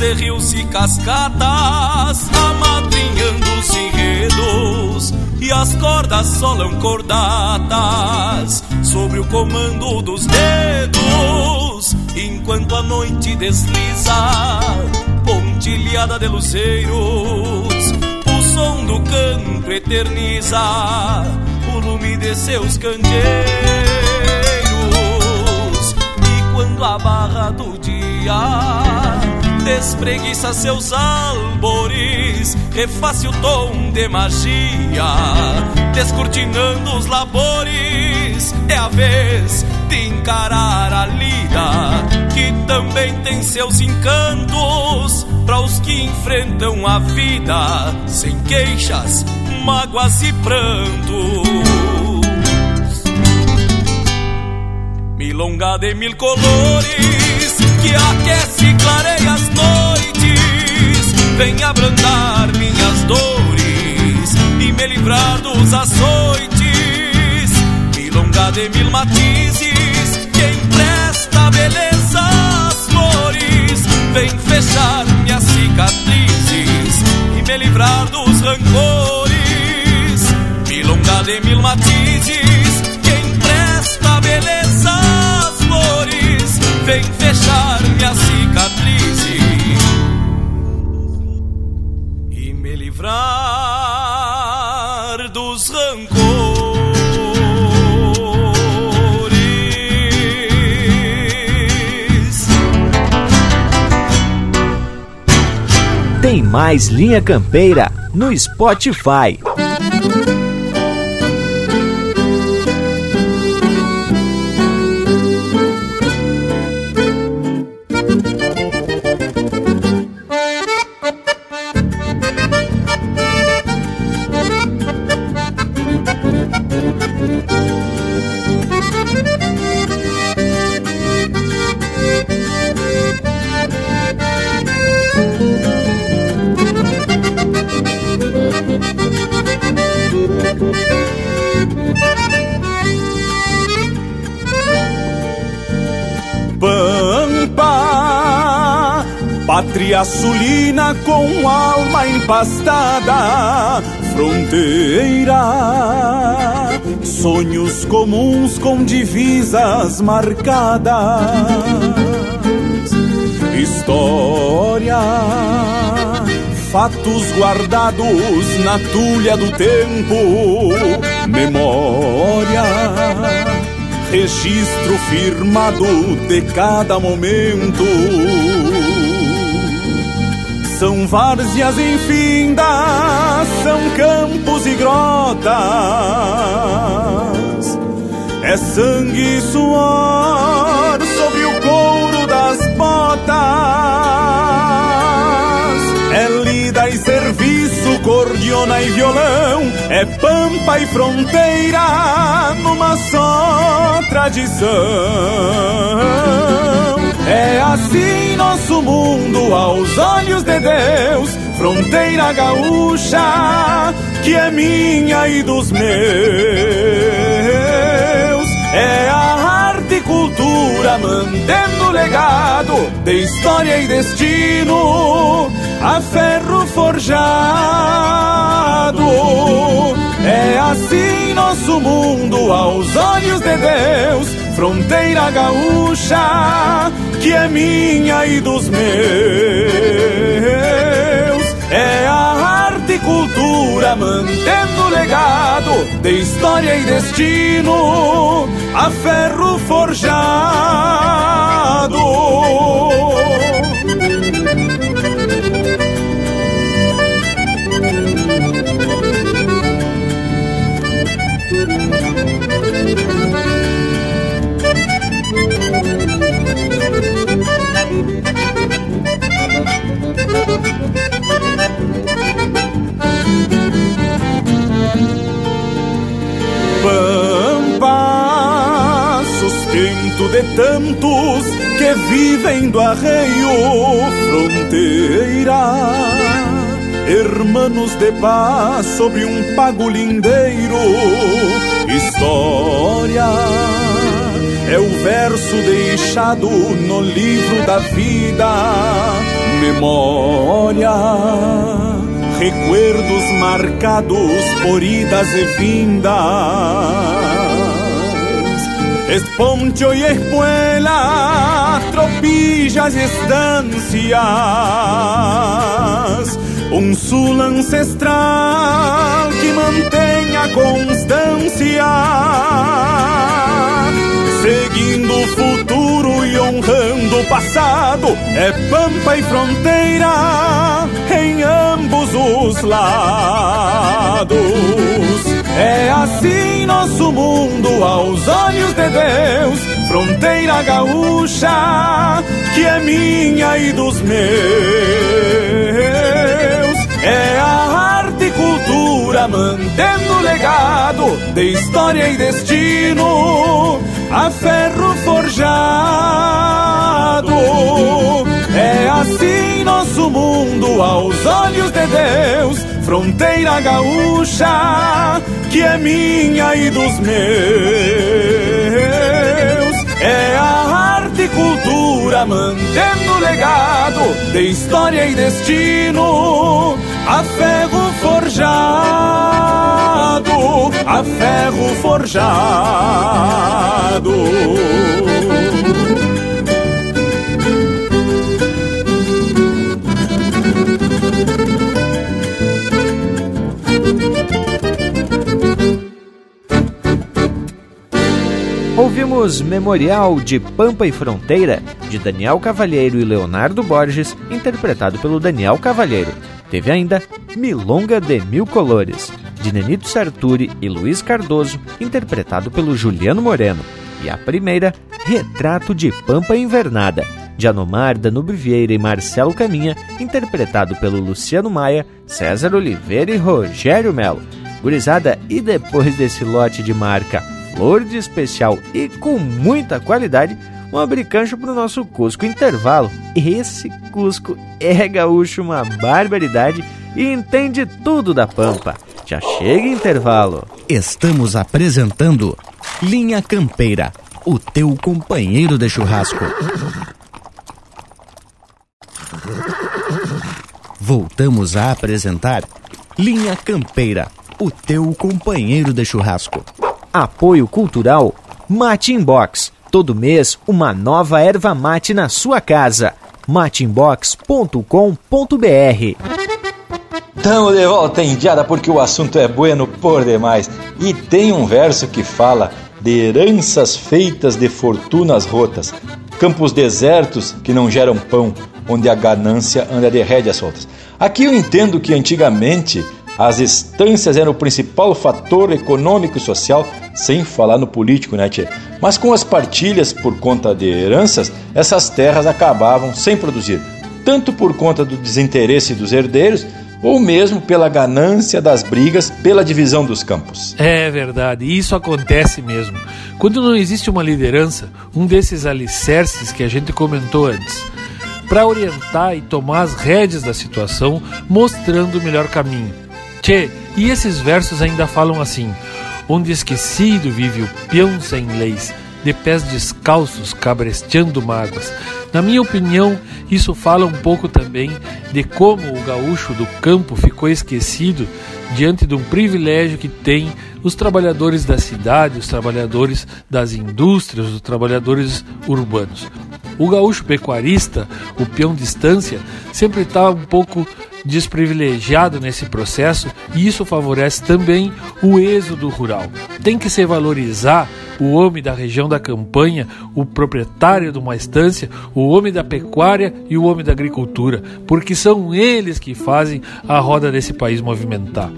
De rios e cascatas, amadrinhando os enredos, e as cordas solam cordatas sobre o comando dos dedos, enquanto a noite desliza, pontilhada de luzeiros, o som do canto eterniza o lume de seus candeeiros, e quando a barra do dia despreguiça seus albores, reface o tom de magia, descortinando os labores. É a vez de encarar a lida, que também tem seus encantos, para os que enfrentam a vida sem queixas, mágoas e prantos. Milonga de mil colores que aquece e clareia as noites, vem abrandar minhas dores e me livrar dos açoites. Milonga de mil matizes, que empresta beleza às flores, vem fechar minhas cicatrizes e me livrar dos rancores. Milonga de mil matizes, que empresta beleza às flores, vem fechar minha cicatriz e me livrar dos rancores. Tem mais Linha Campeira no Spotify. Pátria sulina com alma empastada, fronteira. Sonhos comuns com divisas marcadas. História. Fatos guardados na tulha do tempo. Memória registro firmado de cada momento são várzeas infindas, são campos e grotas. É sangue e suor sobre o couro das botas. Cordiona e violão. É pampa e fronteira numa só tradição. É assim nosso mundo aos olhos de Deus, fronteira gaúcha, que é minha e dos meus. É a arte e cultura mantendo legado de história e destino, a ferro forjado. É assim nosso mundo aos olhos de Deus, fronteira gaúcha, que é minha e dos meus. É a arte e cultura mantendo o legado de história e destino, a ferro forjado. De tantos que vivem do arreio, fronteira, hermanos de paz sobre um pago lindeiro, história. É o verso deixado no livro da vida, memória recuerdos marcados por idas e vindas. Esponcho y espuela, tropillas y estancias. Um sul ancestral que mantém a constância. Seguindo o futuro e honrando o passado, é pampa e fronteira em ambos os lados. É assim nosso mundo aos olhos de Deus, fronteira gaúcha, que é minha e dos meus. É a arte e cultura mantendo legado de história e destino, a ferro forjado. É assim nosso mundo aos olhos de Deus, fronteira gaúcha, que é minha e dos meus. É a arte e cultura mantendo o legado de história e destino, a ferro forjado, a ferro forjado. Tivemos Memorial de Pampa e Fronteira, de Daniel Cavalheiro e Leonardo Borges, interpretado pelo Daniel Cavalheiro. Teve ainda Milonga de Mil Colores, de Nenito Sarturi e Luiz Cardoso, interpretado pelo Juliano Moreno. E a primeira, Retrato de Pampa Invernada, de Anomar, Danube Vieira e Marcelo Caminha, interpretado pelo Luciano Maia, César Oliveira e Rogério Melo. Gurizada, e depois desse lote de marca flor de especial e com muita qualidade, um abricancho para o nosso Cusco Intervalo. Esse Cusco é gaúcho uma barbaridade e entende tudo da Pampa. Já chega intervalo. Estamos apresentando Linha Campeira, o teu companheiro de churrasco. Voltamos a apresentar Linha Campeira, o teu companheiro de churrasco. Apoio Cultural Mate Inbox. Todo mês, uma nova erva mate na sua casa. mateinbox.com.br Tamo de volta indiada porque o assunto é bueno por demais. E tem um verso que fala de heranças feitas de fortunas rotas, campos desertos que não geram pão, onde a ganância anda de rédeas soltas. Aqui eu entendo que antigamente as estâncias eram o principal fator econômico e social, sem falar no político, né, tchê? Mas com as partilhas por conta de heranças, essas terras acabavam sem produzir, tanto por conta do desinteresse dos herdeiros, ou mesmo pela ganância das brigas pela divisão dos campos. É verdade, isso acontece mesmo. Quando não existe uma liderança, um desses alicerces que a gente comentou antes, para orientar e tomar as rédeas da situação, mostrando o melhor caminho. Tchê, e esses versos ainda falam assim: Onde esquecido vive o peão sem leis, de pés descalços, cabresteando mágoas. Na minha opinião, isso fala um pouco também de como o gaúcho do campo ficou esquecido diante de um privilégio que tem os trabalhadores da cidade, os trabalhadores das indústrias, os trabalhadores urbanos. O gaúcho pecuarista, o peão de estância, sempre está um pouco desprivilegiado nesse processo e isso favorece também o êxodo rural. Tem que se valorizar o homem da região da campanha, o proprietário de uma estância, o homem da pecuária e o homem da agricultura, porque são eles que fazem a roda desse país movimentar.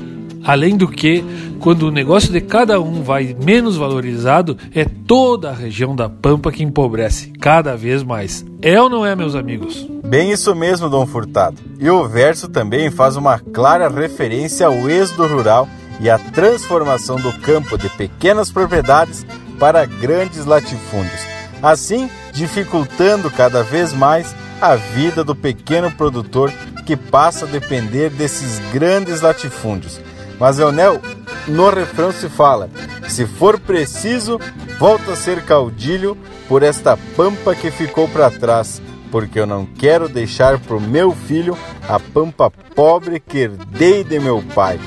Além do que, quando o negócio de cada um vai menos valorizado, é toda a região da Pampa que empobrece cada vez mais. É ou não é, meus amigos? Bem isso mesmo, Dom Furtado. E o verso também faz uma clara referência ao êxodo rural e à transformação do campo de pequenas propriedades para grandes latifúndios, assim dificultando cada vez mais a vida do pequeno produtor que passa a depender desses grandes latifúndios mas, Leonel, no refrão se fala: se for preciso, volta a ser caudilho por esta pampa que ficou para trás, porque eu não quero deixar pro meu filho a pampa pobre que herdei de meu pai.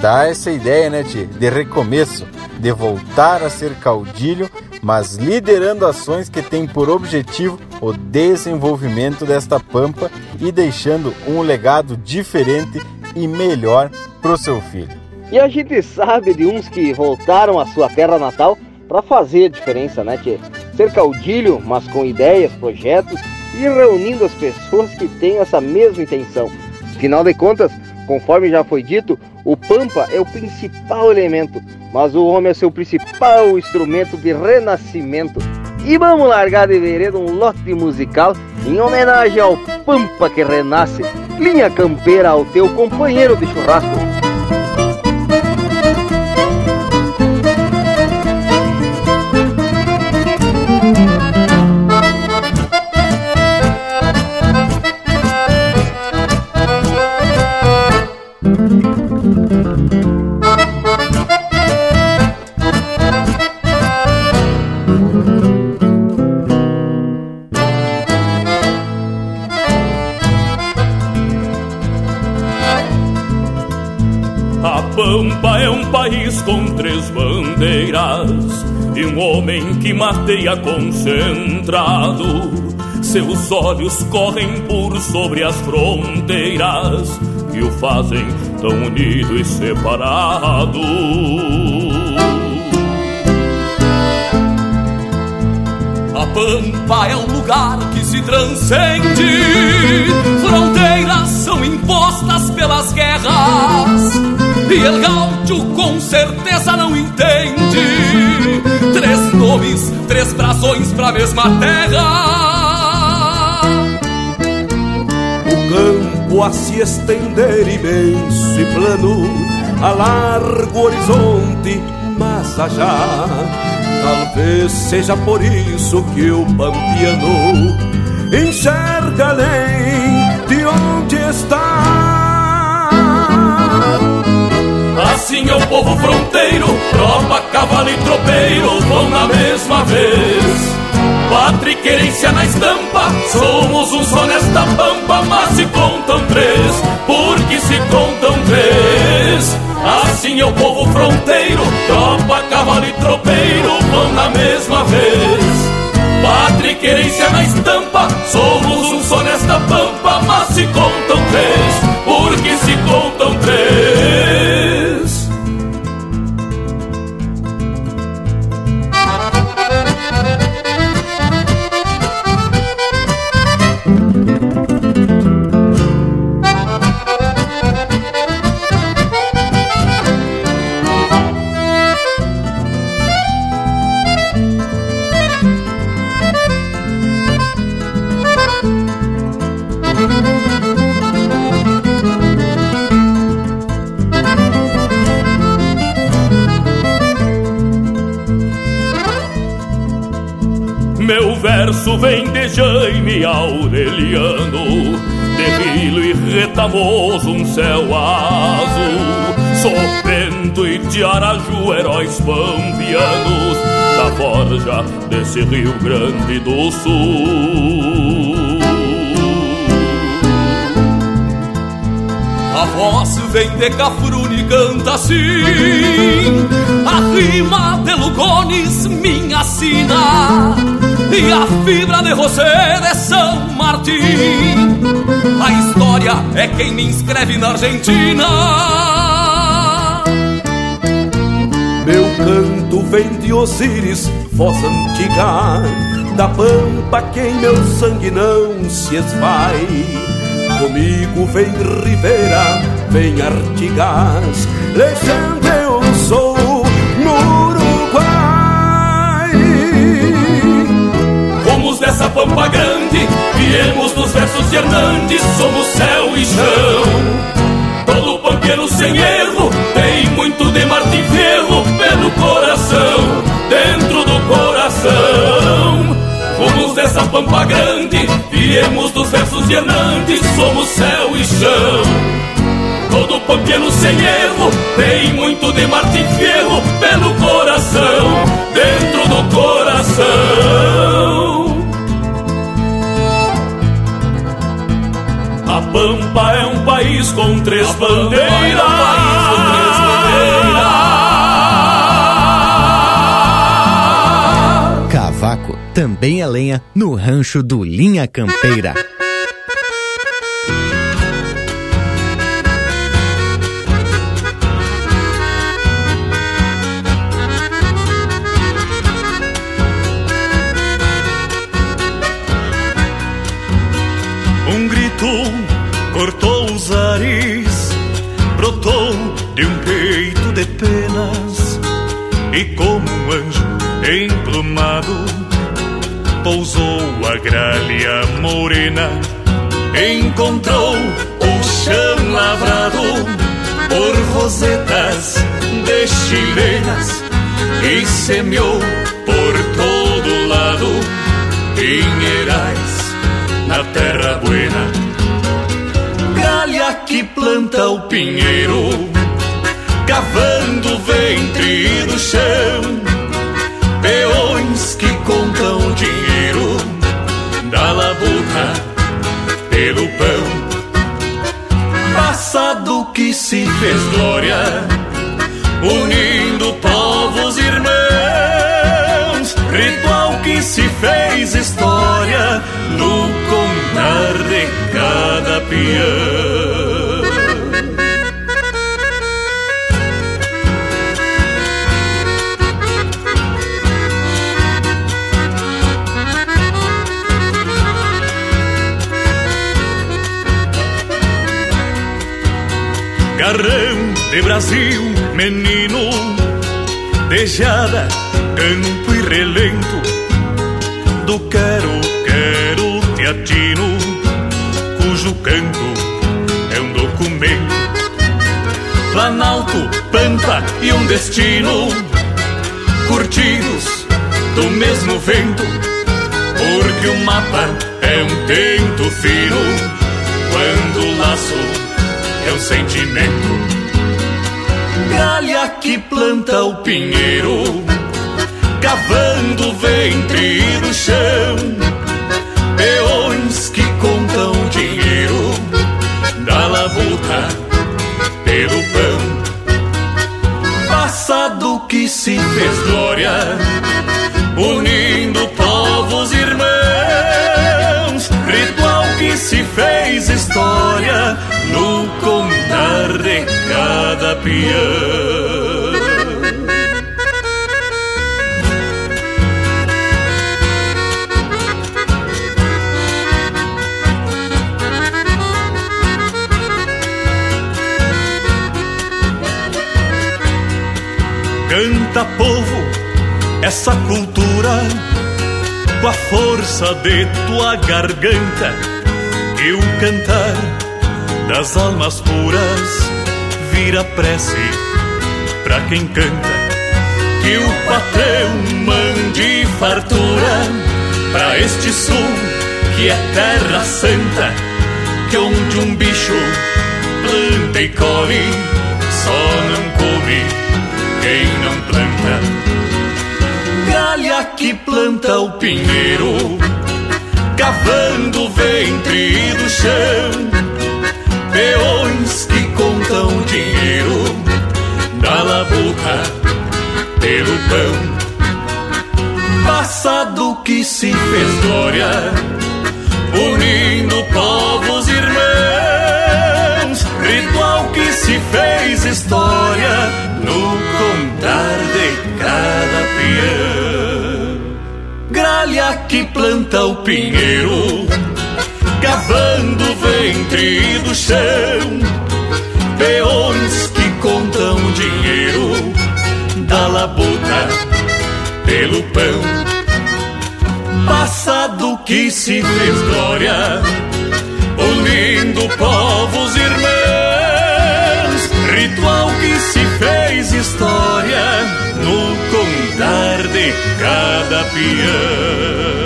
Dá essa ideia, né, tia, de recomeço, de voltar a ser caudilho, mas liderando ações que têm por objetivo o desenvolvimento desta pampa e deixando um legado diferente e melhor para o seu filho. E a gente sabe de uns que voltaram à sua terra natal para fazer a diferença, né, tchê? Ser caudilho, mas com ideias, projetos e reunindo as pessoas que têm essa mesma intenção. Afinal de contas, conforme já foi dito, o Pampa é o principal elemento, mas o homem é seu principal instrumento de renascimento. E vamos largar de vereda um lote musical em homenagem ao Pampa que renasce. Linha campeira ao teu companheiro de churrasco. Que mateia concentrado. Seus olhos correm por sobre as fronteiras que o fazem tão unido e separado. pampa é um lugar que se transcende. Fronteiras são impostas pelas guerras. E el gaúcho com certeza não entende. Nomes, três brasões pra mesma terra. O campo a se estender imenso e plano, a largo horizonte, mas já Talvez seja por isso que o pampiano enxerga além de onde está. Assim é o povo fronteiro, tropa, cavalo e tropeiro vão na mesma vez. Pátria e querência na estampa, somos um só nesta pampa, mas se contam três, porque se contam três. Assim é o povo fronteiro, tropa, cavalo e tropeiro vão na mesma vez. Pátria e querência na estampa, somos um só nesta pampa, mas se contam três, porque se contam três. Verso vem de Jaime Aureliano, de Vilo e Retamoso, um céu azul. Sopento e de heróis pampianos, da forja desse Rio Grande do Sul. A voz vem de Cafrune e canta assim A rima de Lugones, minha sina e a fibra de você de São Martim. A história é quem me inscreve na Argentina. Meu canto vem de Osíris, voz antiga, da pampa que em meu sangue não se esvai. Comigo vem Rivera, vem Artigas, legenda dessa pampa grande, viemos dos versos de Hernandes, somos céu e chão. Todo pampeiro sem erro tem muito de Martim Ferro pelo coração, dentro do coração. Fomos dessa pampa grande, viemos dos versos de Hernandes, somos céu e chão. Todo pampeiro sem erro tem muito de Martim Ferro pelo coração, dentro do coração. Pampa é um país com três bandeiras. É um Cavaco também é lenha no rancho do Linha Campeira. E como um anjo emplumado pousou a gralha morena, encontrou o chão lavrado por rosetas de chilenas e semeou por todo lado pinheirais na terra buena. Gralha que planta o pinheiro cavando o ventre do chão. Peões que contam dinheiro da labuta pelo pão. Passado que se fez glória, unindo povos irmãos. Ritual que se fez história no contar de cada peão. Garrão de Brasil, menino, dejada, campo e relento, do quero, quero te atino, cujo canto é um documento. Planalto, Pampa e um destino, curtidos do mesmo vento, porque o mapa é um tento fino, quando o laço é um sentimento. Galha que planta o pinheiro, cavando o ventre do chão, peões que contam o dinheiro da labuta pelo pão. Passado que se fez glória unindo povos irmãos, ritual que se fez história no de cada peão. Canta povo essa cultura com a força de tua garganta o cantar das almas puras vira prece pra quem canta que o patrão mande fartura pra este sul que é terra santa que onde um bicho planta e colhe só não come quem não planta galha que planta o pinheiro, cavando o ventre do chão. Peões que da labuta pelo pão. Passado que se fez glória, unindo povos irmãos. Ritual que se fez história no contar de cada peão. Gralha que planta o pinheiro, cavando o ventre do chão. Peões que dinheiro da labuta pelo pão. Passado que se fez glória, unindo povos irmãos. Ritual que se fez história no contar de cada peão.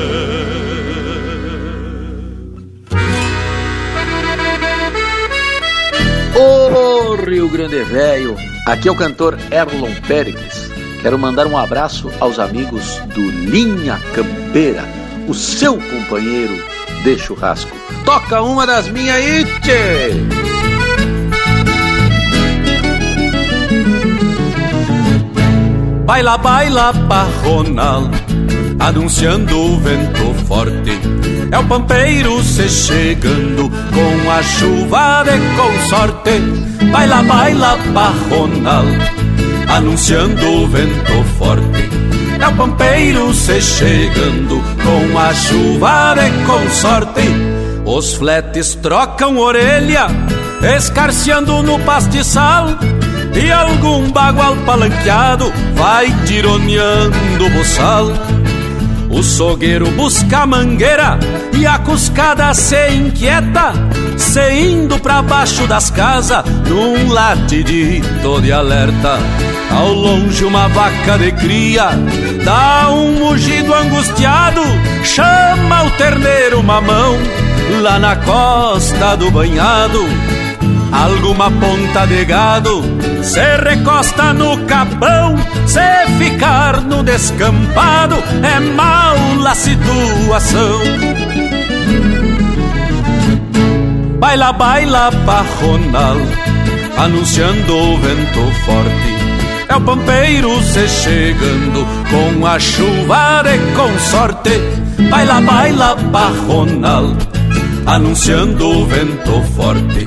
Rio Grande Velho, aqui é o cantor Erlon Pericles. Quero mandar um abraço aos amigos do Linha Campeira, o seu companheiro de churrasco. Toca uma das minhas aí, tchê! Baila, baila, parronal, anunciando o vento forte. É o pampeiro se chegando com a chuva de consorte. Baila, baila, parronal, anunciando o vento forte. É o pampeiro se chegando com a chuva de consorte. Os fletes trocam orelha, escarceando no pastiçal. E algum bagual palanqueado vai tironeando o boçal. O sogueiro busca a mangueira e a cuscada se inquieta, se indo pra baixo das casas num latidito de alerta. Ao longe uma vaca de cria dá um mugido angustiado, chama o terneiro mamão lá na costa do banhado. Alguma ponta de gado se recosta no capão, se ficar no descampado é mal a situação. Baila, baila, parronal, anunciando o vento forte. É o pampeiro se chegando com a chuva de consorte. Baila, baila, parronal, anunciando o vento forte.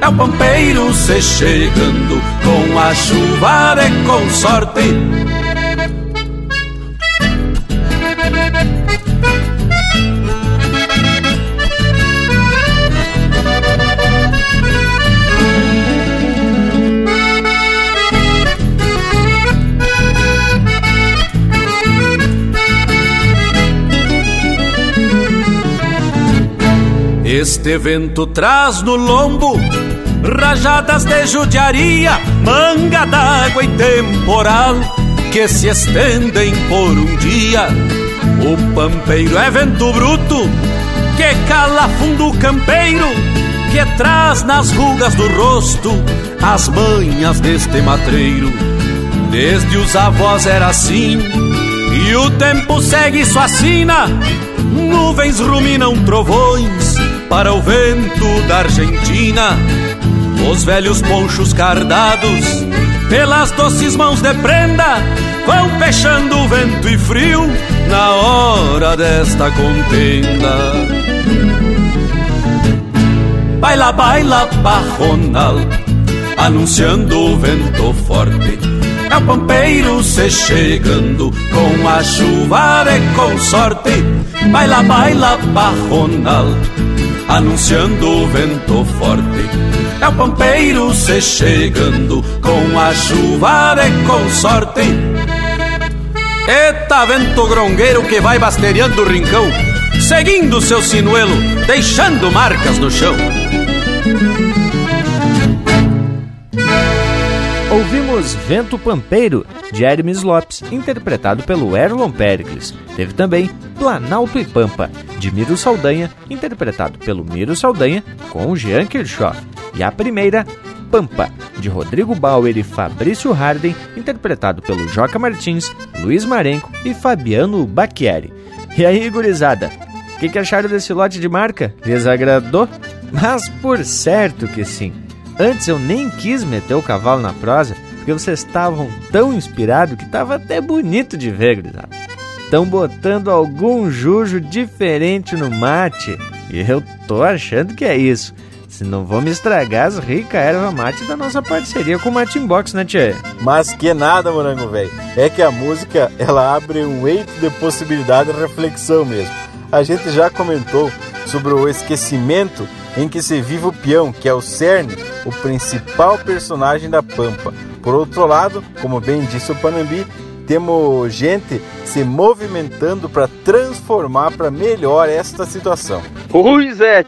É o pampeiro se chegando com a chuva de consorte. Este vento traz no lombo rajadas de judiaria, manga d'água e temporal que se estendem por um dia. O pampeiro é vento bruto que cala fundo campeiro, que traz nas rugas do rosto as manhas deste matreiro. Desde os avós era assim, e o tempo segue sua sina. Nuvens ruminam trovões para o vento da Argentina. Os velhos ponchos cardados pelas doces mãos de prenda vão fechando o vento e frio na hora desta contenda. Baila, baila, barronal, anunciando o vento forte. É o pampeiro se chegando com a chuva de consorte. Baila, baila, barronal, anunciando o vento forte. É o pampeiro se chegando com a chuva de consorte. Eita vento grongueiro que vai basteriando o rincão, seguindo seu sinuelo, deixando marcas no chão. Ouvimos Vento Pampeiro, de Hermes Lopes, interpretado pelo Erlon Pericles. Teve também Planalto e Pampa, de Miro Saldanha, interpretado pelo Miro Saldanha com Jean Kirchhoff. E a primeira, Pampa, de Rodrigo Bauer e Fabrício Harden, interpretado pelo Joca Martins, Luiz Marenco e Fabiano Bacchieri. E aí, gurizada, o que, que acharam desse lote de marca? Lhes agradou? Mas por certo que sim. Antes eu nem quis meter o cavalo na prosa, porque vocês estavam tão inspirados que estava até bonito de ver, gurizada. Estão botando algum jujo diferente no mate, e eu tô achando que é isso. Se não vou me estragar as ricas erva mate da nossa parceria com o Mate Box, né, Tchê? Mas que nada, morango velho. É que a música, ela abre um eito de possibilidade e reflexão mesmo. A gente já comentou sobre o esquecimento em que se vive o peão, que é o cerne, o principal personagem da Pampa. Por outro lado, como bem disse o Panambi, temos gente se movimentando para transformar para melhor esta situação. Pois é.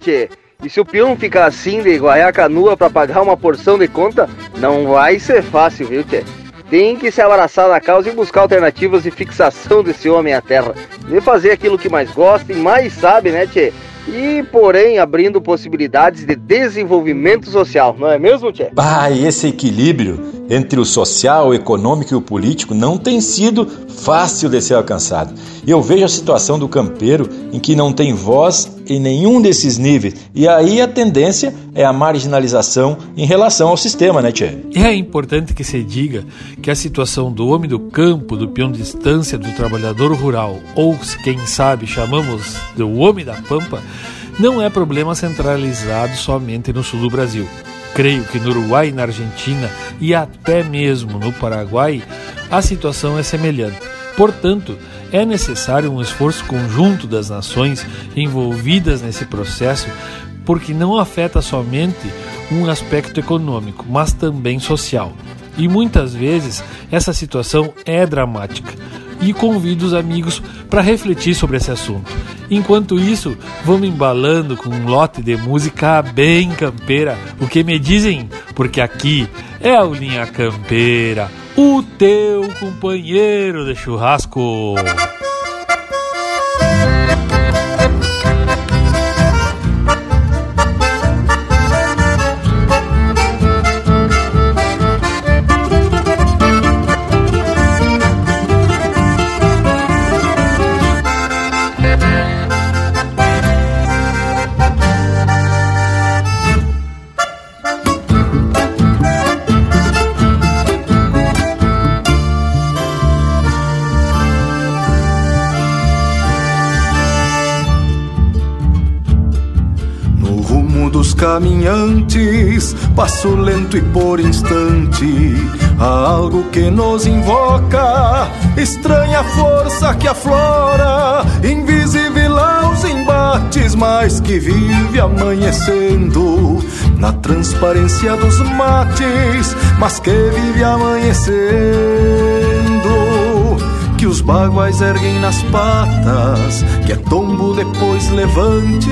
E se o peão ficar assim de guaiar a canoa para pagar uma porção de conta, não vai ser fácil, viu, tchê? Tem que se abraçar na causa e buscar alternativas de fixação desse homem à terra. De fazer aquilo que mais gosta e mais sabe, né, tchê? E, porém, abrindo possibilidades de desenvolvimento social, não é mesmo, Tchê? Ah, esse equilíbrio entre o social, o econômico e o político não tem sido fácil de ser alcançado. Eu vejo a situação do campeiro em que não tem voz em nenhum desses níveis, e aí a tendência é a marginalização em relação ao sistema, né, Tchê? É importante que se diga que a situação do homem do campo, do peão de distância, do trabalhador rural, ou quem sabe chamamos do homem da pampa, não é problema centralizado somente no sul do Brasil. Creio que no Uruguai, na Argentina e até mesmo no Paraguai, a situação é semelhante. Portanto, é necessário um esforço conjunto das nações envolvidas nesse processo, porque não afeta somente um aspecto econômico, mas também social. E muitas vezes essa situação é dramática. E convido os amigos para refletir sobre esse assunto. Enquanto isso, vamos embalando com um lote de música bem campeira. O que me dizem? Porque aqui é a Linha Campeira, o teu companheiro de churrasco. Caminhantes, passo lento e por instante, há algo que nos invoca, estranha força que aflora, invisível aos embates, mas que vive amanhecendo na transparência dos mates, mas que vive amanhecendo os baguais erguem nas patas, que é tombo depois levante,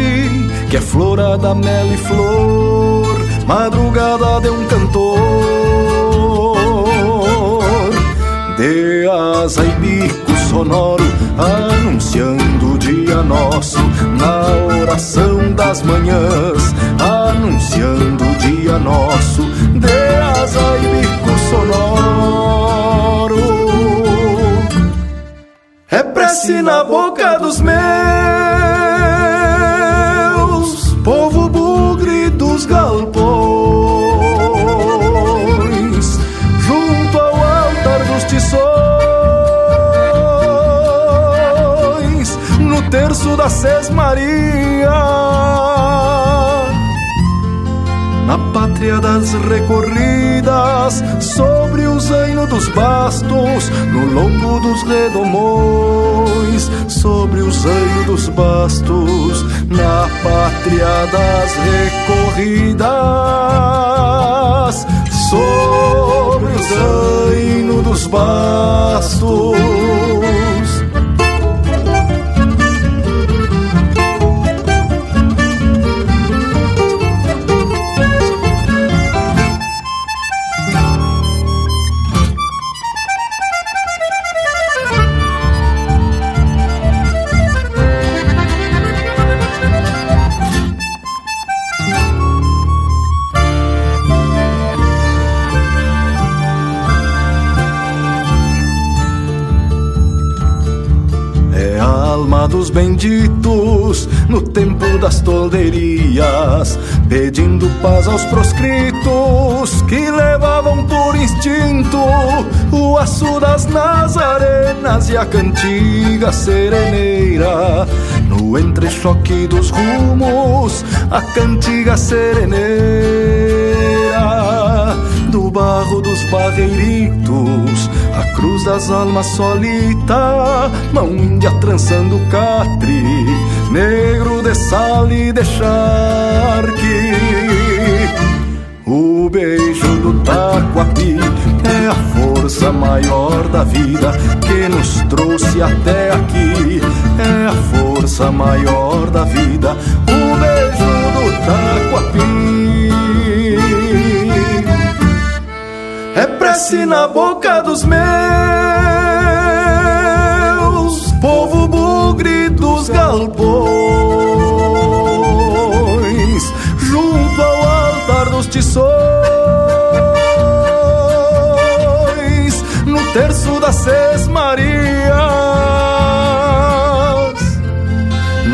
que é florada, mel e flor, madrugada de um cantor. De asa e bico sonoro, anunciando o dia nosso, na oração das manhãs, anunciando o dia nosso, de asa e bico sonoro. Prece na boca dos meus, povo bugre dos galpões, junto ao altar dos tições, no terço da Sesmaria na pátria das recorridas, sobre o zaino dos bastos, no lombo dos redomões, sobre o zaino dos bastos, na pátria das recorridas, sobre o zaino dos bastos. Benditos no tempo das tolderias, pedindo paz aos proscritos que levavam por instinto o aço das nazarenas e a cantiga sereneira. No entrechoque dos rumos, a cantiga sereneira do barro dos barreiritos a cruz das almas solita, mão índia trançando catre, negro de sal e de charque. O beijo do taquapi é a força maior da vida que nos trouxe até aqui. É a força maior da vida, o beijo do taquapi. É prece na boca dos meus,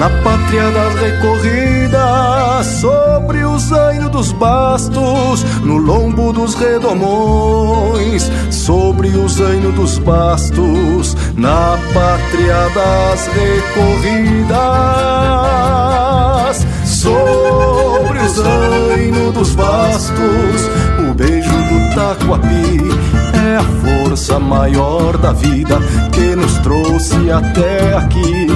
na pátria das recorridas, sobre o zaino dos bastos, no lombo dos redomões, sobre o zaino dos bastos, na pátria das recorridas, sobre o zaino dos bastos, o beijo do taquapi é a força maior da vida que nos trouxe até aqui.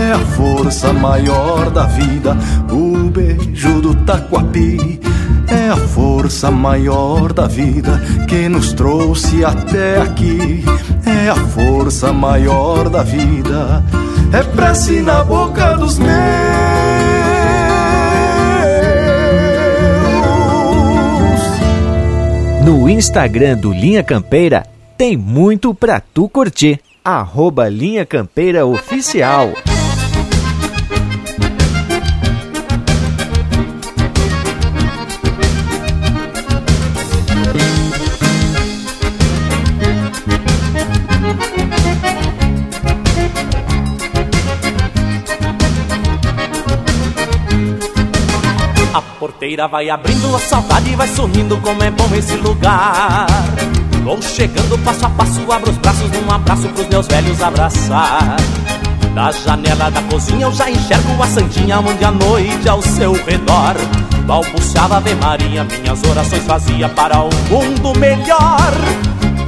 É a força maior da vida, o beijo do taquapi. É a força maior da vida que nos trouxe até aqui. É a força maior da vida. É prece na boca dos meus. No Instagram do Linha Campeira tem muito pra tu curtir. Arroba Linha Campeira Oficial. Vai abrindo, a saudade vai sumindo, como é bom esse lugar. Vou chegando passo a passo, abro os braços num abraço pros meus velhos abraçar. Da janela da cozinha eu já enxergo a santinha onde a noite ao seu redor balbuciava Ave Maria, minhas orações fazia para um mundo melhor.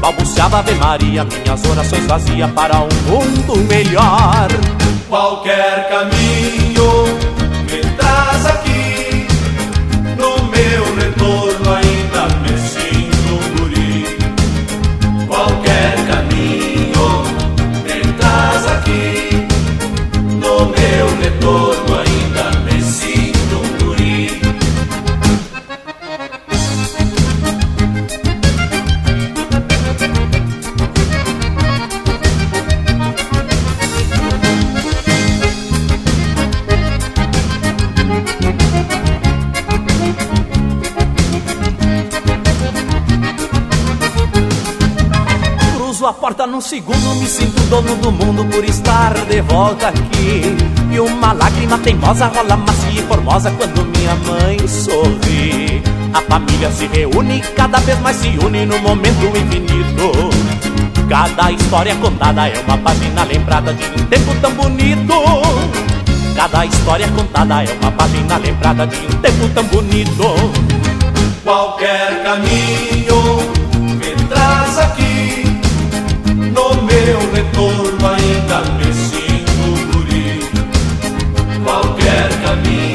Balbuciava Ave Maria, minhas orações fazia para um mundo melhor. Qualquer caminho cruzo a porta num segundo, me sinto dono do mundo por estar de volta aqui. E uma lágrima teimosa rola macia e formosa quando minha mãe sorri. A família se reúne, cada vez mais se une no momento infinito. Cada história contada é uma página lembrada de um tempo tão bonito. Cada história contada é uma página lembrada de um tempo tão bonito. Qualquer caminho meu retorno ainda me sinto guri. Qualquer caminho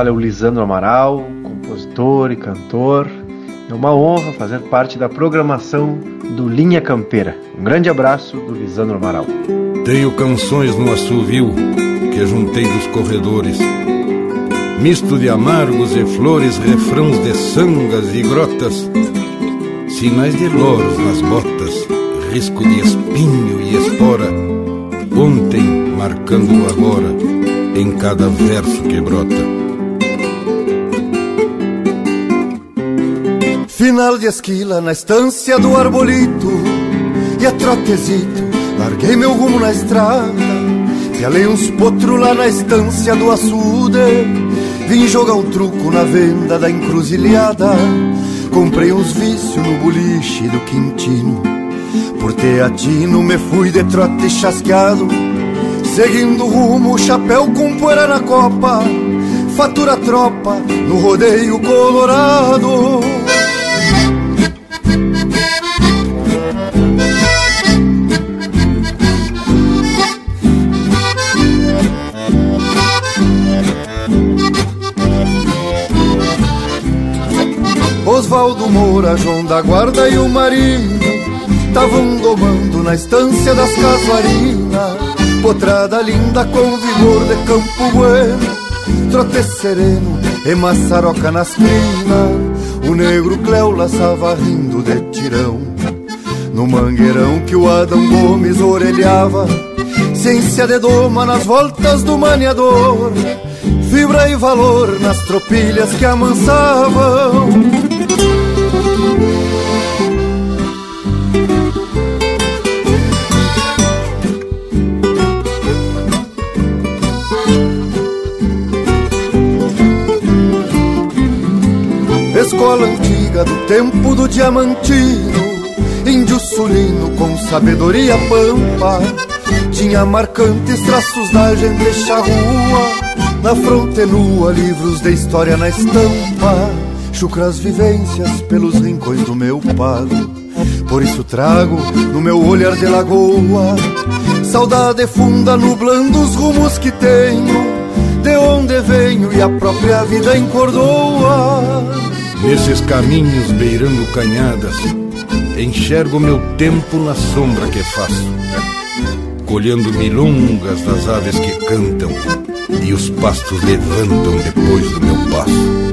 fala é o Lisandro Amaral, compositor e cantor. É uma honra fazer parte da programação do Linha Campeira. Um grande abraço do Lisandro Amaral. Tenho canções no assovio que juntei dos corredores. Misto de amargos e flores, refrãos de sangas e grotas, sinais de loros nas botas, risco de espinho e espora, ontem marcando o agora em cada verso que brota. Final de esquila na estância do arbolito. E a trotezito, larguei meu rumo na estrada. Pialei uns potros lá na estância do açude. Vim jogar um truco na venda da encruzilhada. Comprei uns vícios no boliche do Quintino. Por teatino me fui de trote chasqueado. Seguindo rumo, chapéu com poeira na copa. Fatura tropa no rodeio colorado Osvaldo Moura, João da Guarda e o Marinho Tavam domando na estância das casuarinas Potrada linda com vigor de campo bueno Trote sereno e maçaroca nas crinas. O negro Cléo laçava rindo de tirão. No mangueirão que o Adão Gomes orelhava Ciência de doma nas voltas do maniador. Fibra e valor nas tropilhas que amansavam Do tempo do diamantino Índio sulino com sabedoria pampa Tinha marcantes traços da gente charrua Na fronte nua, livros de história na estampa Chucras vivências pelos rincões do meu pago Por isso trago no meu olhar de lagoa Saudade funda nublando os rumos que tenho De onde venho e a própria vida encordoa Nesses caminhos beirando canhadas, enxergo meu tempo na sombra que faço, colhendo milongas das aves que cantam e os pastos levantam depois do meu passo.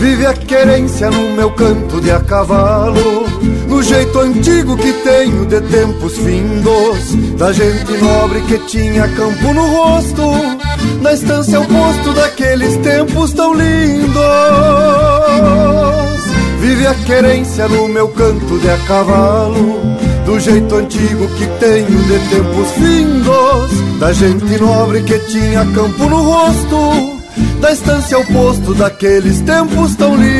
Vive a querência no meu canto de a cavalo No jeito antigo que tenho de tempos findos Da gente nobre que tinha campo no rosto Na estância oposto daqueles tempos tão lindos Vive a querência no meu canto de a cavalo do jeito antigo que tenho de tempos vindos, da gente nobre que tinha campo no rosto, da estância ao posto daqueles tempos tão lindos.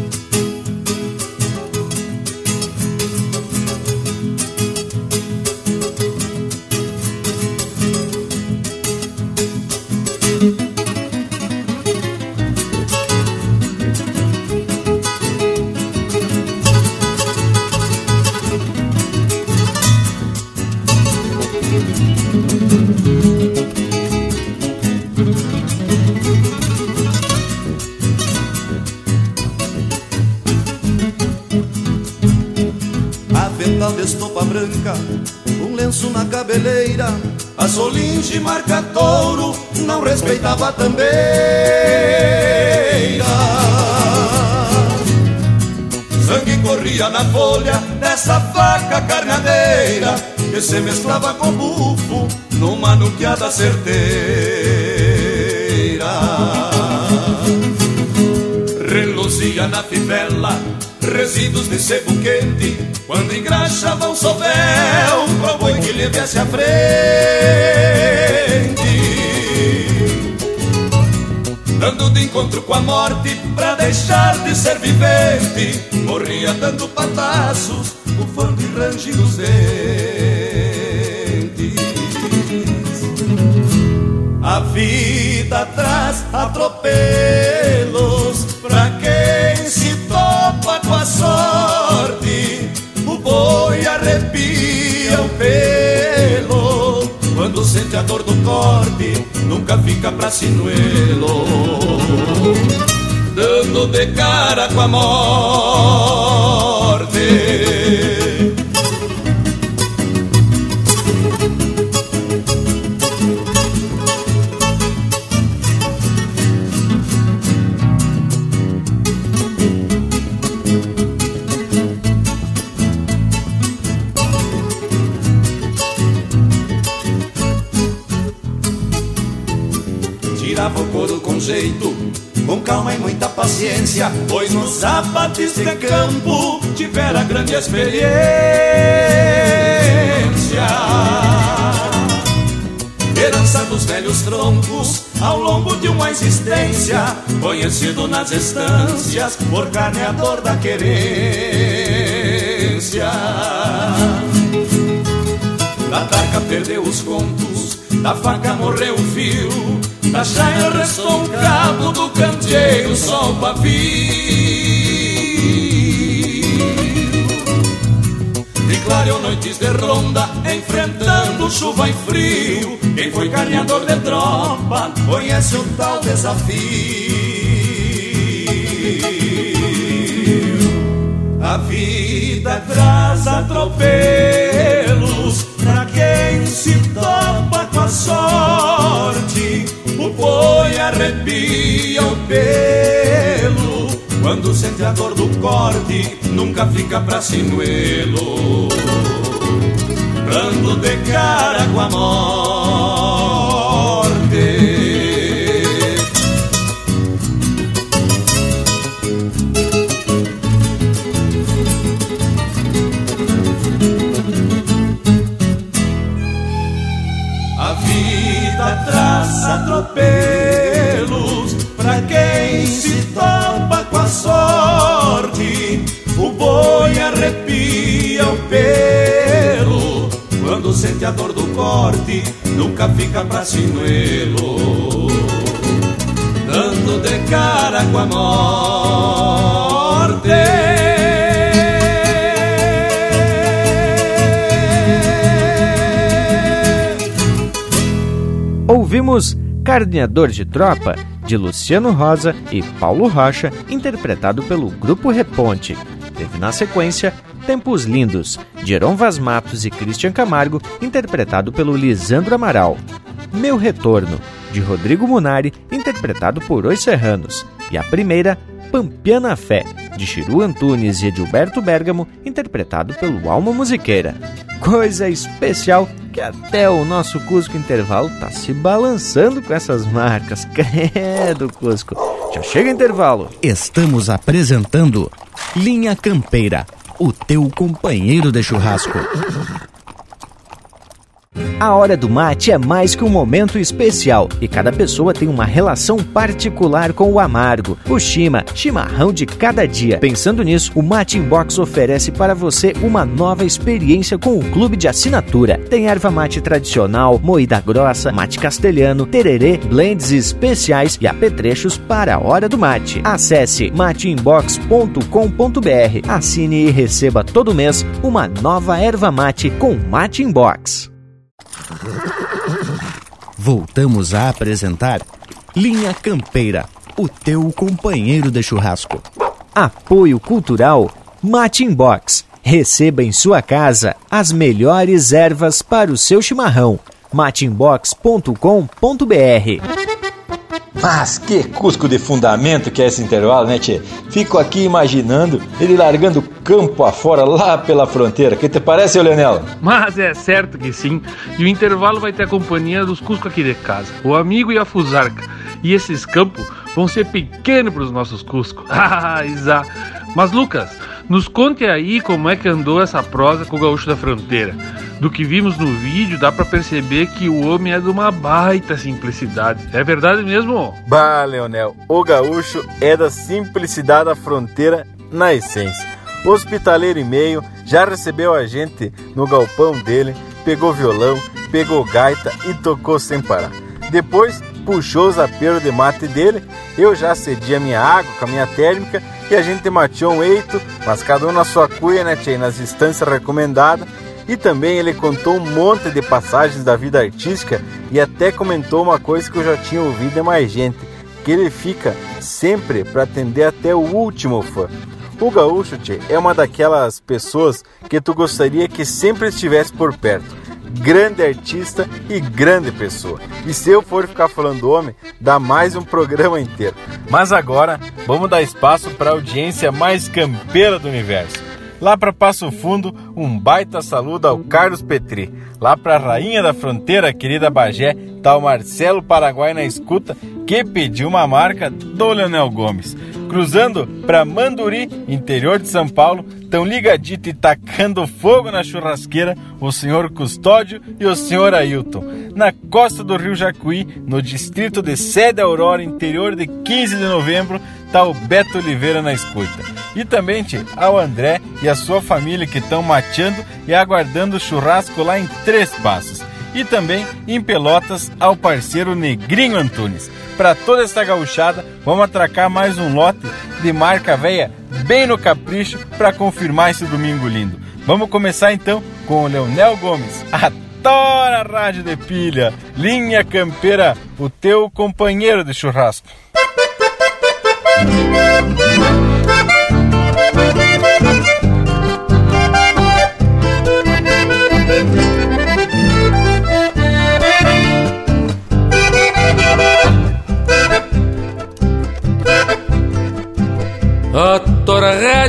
Solinge marca touro, não respeitava também. Sangue corria na folha dessa faca carneadeira que se mesclava com bufo numa nuqueada certeira. Reluzia na fivela resíduos de sebo quente, quando engraxava o sovel, pro boi que lhe viesse à frente. Dando de encontro com a morte, pra deixar de ser vivente, morria dando pataços, bufando e rangindo os dentes. A vida traz atropelos topa com a sorte. O boi arrepia o pelo quando sente a dor do corte, nunca fica pra sinuelo. Dando de cara com a morte. Paciência, pois nos zapatos de campo tivera grande experiência. Herança dos velhos troncos ao longo de uma existência, conhecido nas estâncias por carneador da querência. Da tarca perdeu os contos, da faca morreu o fio, da chaia restou um cabo do candeeiro, só o pavio. E clareou noites de ronda, enfrentando chuva e frio. Quem foi carneador de tropa conhece o tal desafio. A vida traz atropelos pra quem se topa com a sorte boi arrepia o pelo Quando sente a dor do corte Nunca fica pra sinuelo. Dando de cara com a morte quando sente a dor do corte, nunca fica pra sinuelo. Dando de cara com a morte. Ouvimos Carneador de Tropa, de Luciano Rosa e Paulo Rocha, interpretado pelo Grupo Reponte. Teve na sequência Tempos Lindos, de Heron Vaz Matos e Christian Camargo, interpretado pelo Lisandro Amaral. Meu Retorno, de Rodrigo Munari, interpretado por Os Serranos, e a primeira, Pampiana Fé, de Chiru Antunes e Edilberto Bergamo, interpretado pelo Alma Musiqueira. Coisa especial que até o nosso Cusco Intervalo tá se balançando com essas marcas. Credo, Cusco. Já chega intervalo. Estamos apresentando Linha Campeira, o teu companheiro de churrasco. A hora do mate é mais que um momento especial e cada pessoa tem uma relação particular com o amargo. O Shima, chimarrão de cada dia. Pensando nisso, o Mate Inbox oferece para você uma nova experiência com o clube de assinatura. Tem erva mate tradicional, moída grossa, mate castelhano, tererê, blends especiais e apetrechos para a hora do mate. Acesse mateinbox.com.br, assine e receba todo mês uma nova erva mate com Mate Inbox. Voltamos a apresentar Linha Campeira, o teu companheiro de churrasco. Apoio Cultural Mate Box. Receba em sua casa as melhores ervas para o seu chimarrão. matinbox.com.br mas que cusco de fundamento que é esse intervalo, né, Tchê? Fico aqui imaginando ele largando campo afora lá pela fronteira. Que te parece, Leonel? Mas é certo que sim. E o intervalo vai ter a companhia dos cuscos aqui de casa, o amigo e a fusarca. E esses campos vão ser pequenos para os nossos cuscos. Ah, Isa. Mas Lucas, nos conte aí como é que andou essa prosa com o gaúcho da fronteira. Do que vimos no vídeo, dá para perceber que o homem é de uma baita simplicidade. É verdade mesmo? Bah, Leonel, o gaúcho é da simplicidade da fronteira na essência. Hospitaleiro e meio, já recebeu a gente no galpão dele, pegou violão, pegou gaita e tocou sem parar. Depois puxou os aperos de mate dele, eu já cedi a minha água com a minha térmica e a gente mateou um eito, mas cada um na sua cuia, né, tchê, nas instâncias recomendadas. E também ele contou um monte de passagens da vida artística e até comentou uma coisa que eu já tinha ouvido de mais gente, que ele fica sempre para atender até o último fã. O gaúcho, tchê, é uma daquelas pessoas que tu gostaria que sempre estivesse por perto grande artista e grande pessoa. E se eu for ficar falando homem, dá mais um programa inteiro. Mas agora, vamos dar espaço para a audiência mais campeira do universo. Lá para Passo Fundo, um baita saludo ao Carlos Petri. Lá para a rainha da fronteira, querida Bagé, tá o Marcelo Paraguai na escuta, que pediu uma marca do Leonel Gomes. Cruzando para Manduri, interior de São Paulo, tão ligadito e tacando fogo na churrasqueira o senhor Custódio e o senhor Ailton. Na costa do Rio Jacuí, no distrito de Sede Aurora, interior de 15 de novembro, tá o Beto Oliveira na escuta. E também tchê, ao André e a sua família que estão mateando e aguardando o churrasco lá em Três Passos. E também em Pelotas ao parceiro Negrinho Antunes. Para toda esta gauchada, vamos atracar mais um lote de marca velha bem no capricho para confirmar esse domingo lindo. Vamos começar então com o Leonel Gomes, a Tora Rádio de Pilha, linha campeira, o teu companheiro de churrasco.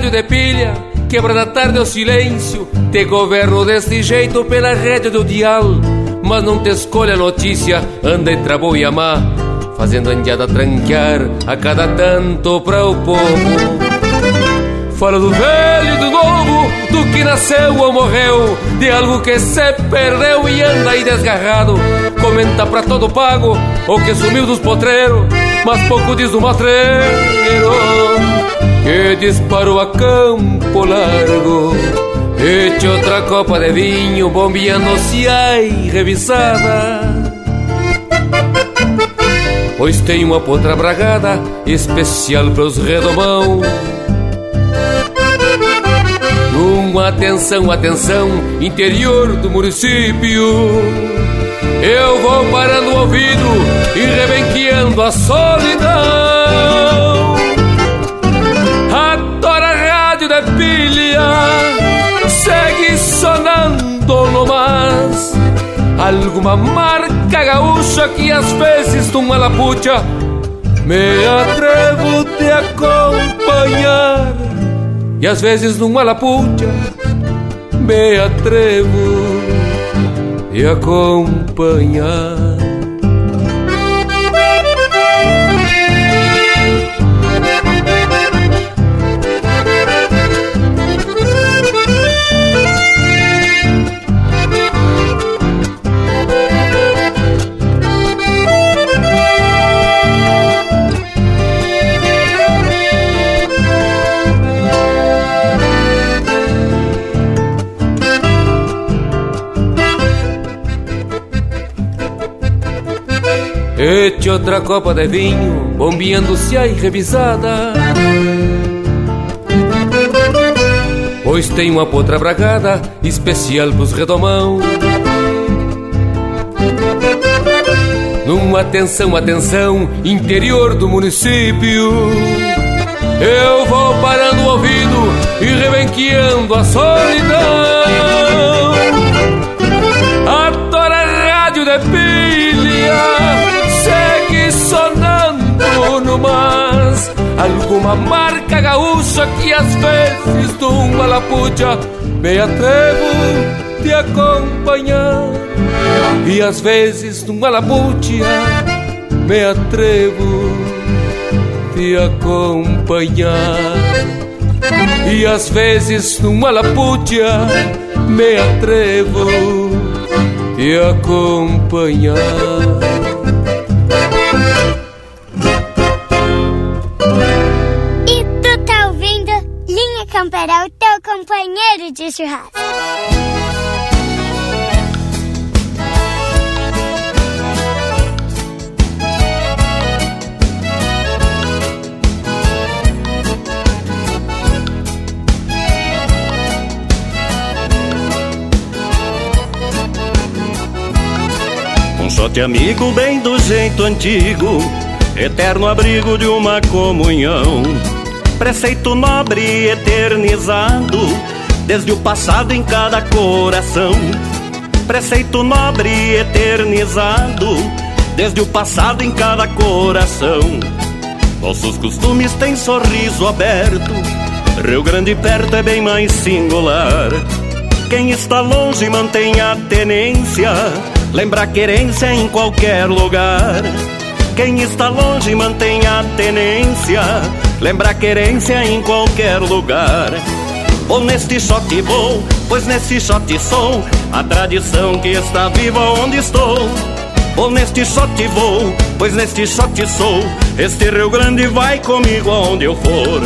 Rádio de pilha, quebra da tarde o silêncio, te governo deste jeito pela rede do dial. Mas não te escolha a notícia, anda entre a boa e a má, fazendo a indiada tranquear a cada tanto para o povo. Fala do velho e do novo, do que nasceu ou morreu, de algo que se perdeu e anda aí desgarrado. Comenta pra todo pago o que sumiu dos potreiros, mas pouco diz do matreiro que disparou a campo largo. Eche outra copa de vinho, bombeando-se ai revisada. Pois tem uma potra bragada especial para os redomão. Uma atenção, atenção, interior do município. Eu vou parando o ouvido e rebenqueando a solidão. Alguma marca gaúcha que às vezes numa lapucha me atrevo te acompanhar. E às vezes numa lapucha me atrevo te acompanhar. Ete outra copa de vinho, bombeando-se aí revisada. Pois tem uma potra bragada, especial pros redomão. Numa atenção, atenção, interior do município. Eu vou parando o ouvido e rebenqueando a solidão. Alguma marca gaúcha que às vezes numa lapucha Me atrevo de acompanhar. E às vezes numa lapucha Me atrevo de acompanhar. E às vezes numa lapucha Me atrevo de acompanhar de churrasco. Um shot amigo bem do jeito antigo, eterno abrigo de uma comunhão preceito nobre eternizado, desde o passado em cada coração. Preceito nobre eternizado, desde o passado em cada coração. Nossos costumes têm sorriso aberto, Rio Grande perto é bem mais singular. Quem está longe mantém a tenência, lembra a querência em qualquer lugar. Quem está longe mantém a tenência, lembra a querência em qualquer lugar. Ou neste shot vou, pois nesse shot sou a tradição que está viva onde estou. Ou neste shot vou, pois neste shot sou este Rio Grande vai comigo aonde eu for.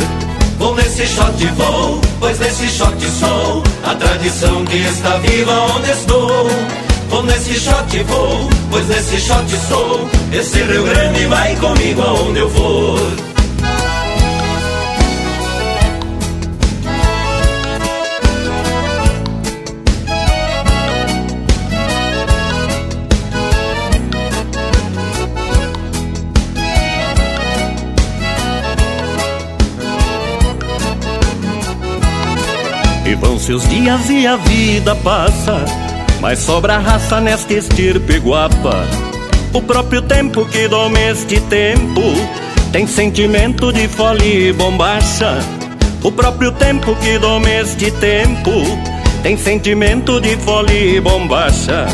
Vou nesse shot vou, pois nesse shot sou a tradição que está viva onde estou. Vou nesse shot vou, pois nesse shot sou esse Rio Grande vai comigo aonde eu for. Os dias e a vida passa, mas sobra raça nesta estirpe guapa. O próprio tempo que doma este tempo tem sentimento de folia e bombacha. O próprio tempo que doma este tempo tem sentimento de folia e bombacha.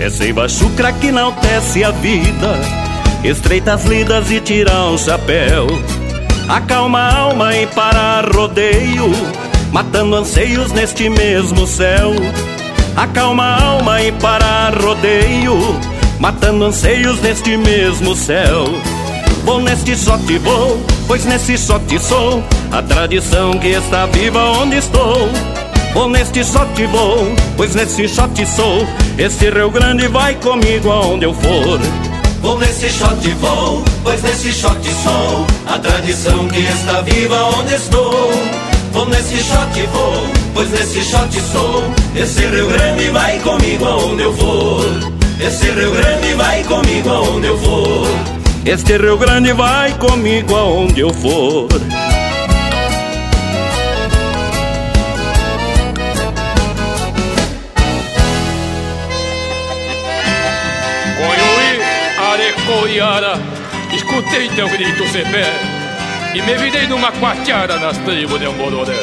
É seiva chucra que enaltece a vida, estreita as lidas e tira o chapéu. Acalma a alma e para rodeio matando anseios neste mesmo céu. Acalma a alma e para rodeio, matando anseios neste mesmo céu. Vou neste shot vou, pois nesse shot sou a tradição que está viva onde estou. Vou neste shot vou, pois nesse shot sou este Rio Grande vai comigo aonde eu for. Vou nesse shot vou, pois nesse shot sou a tradição que está viva onde estou. Vou nesse shot vou, pois nesse shot sou. Esse Rio Grande vai comigo aonde eu for Esse Rio Grande vai comigo aonde eu for Este Rio Grande vai comigo aonde eu for o boiara, escutei teu grito pé e me virei numa quatiara nas tribos de Ambororé.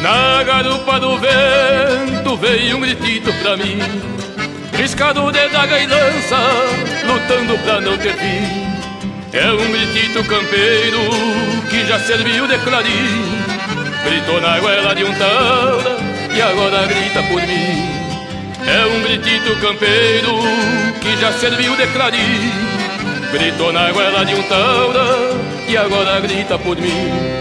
Na garupa do vento veio um gritito pra mim Riscado de daga e lança, lutando pra não ter fim. É um gritito campeiro que já serviu de clarim. Gritou na goela de um taura e agora grita por mim É um gritito campeiro que já serviu de clarim. Gritou na goela de um taura e agora grita por mim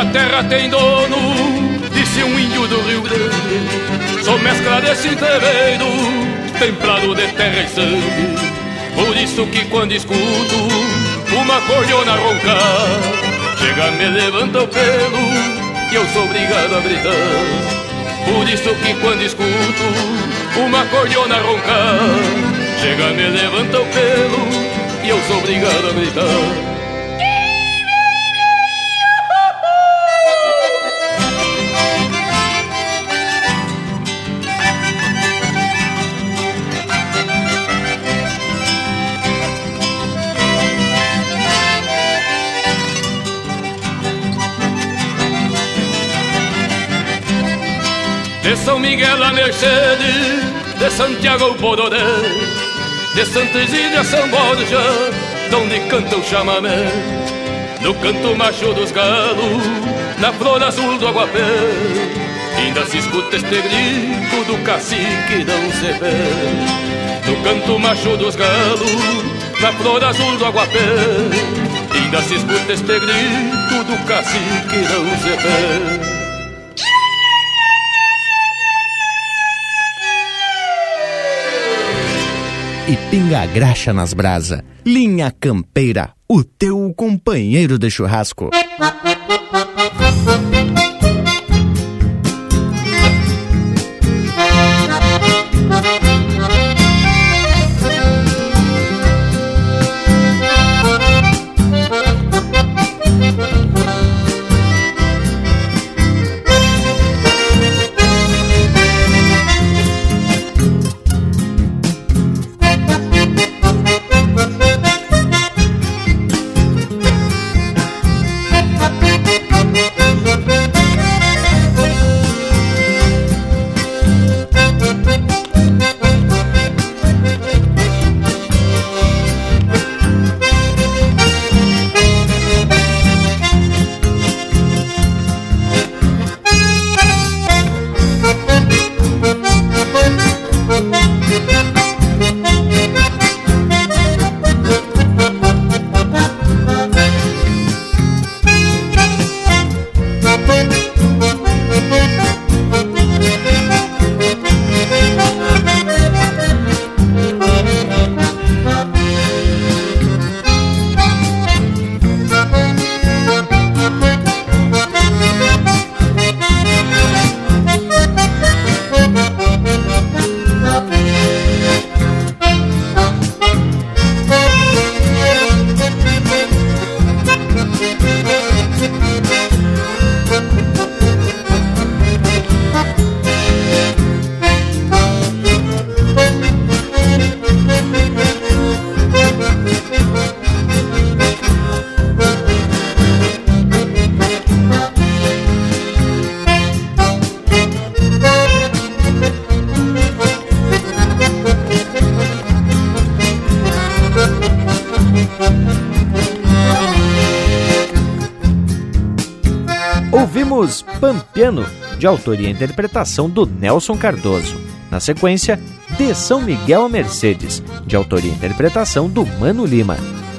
Esta terra tem dono, disse um índio do Rio Grande. Sou mescla desse entreveiro, templado de terra e sangue. Por isso que quando escuto uma cordiona roncar, chega, me levanta o pelo e eu sou obrigado a gritar. Por isso que quando escuto uma cordiona roncar, chega, me levanta o pelo e eu sou obrigado a gritar. De São Miguel a Mercedes, de Santiago ao Bororé, de Santa Isília a São Borja, donde canta o chamamé. No canto macho dos galos, na flor azul do aguapé, ainda se escuta este grito do cacique não se vê. No canto macho dos galos, na flor azul do aguapé, ainda se escuta este grito do cacique não se vê. E pinga graxa nas brasa. Linha Campeira, o teu companheiro de churrasco. Pampiano, de autoria e interpretação do Nelson Cardoso. Na sequência, De São Miguel a Mercedes, de autoria e interpretação do Mano Lima.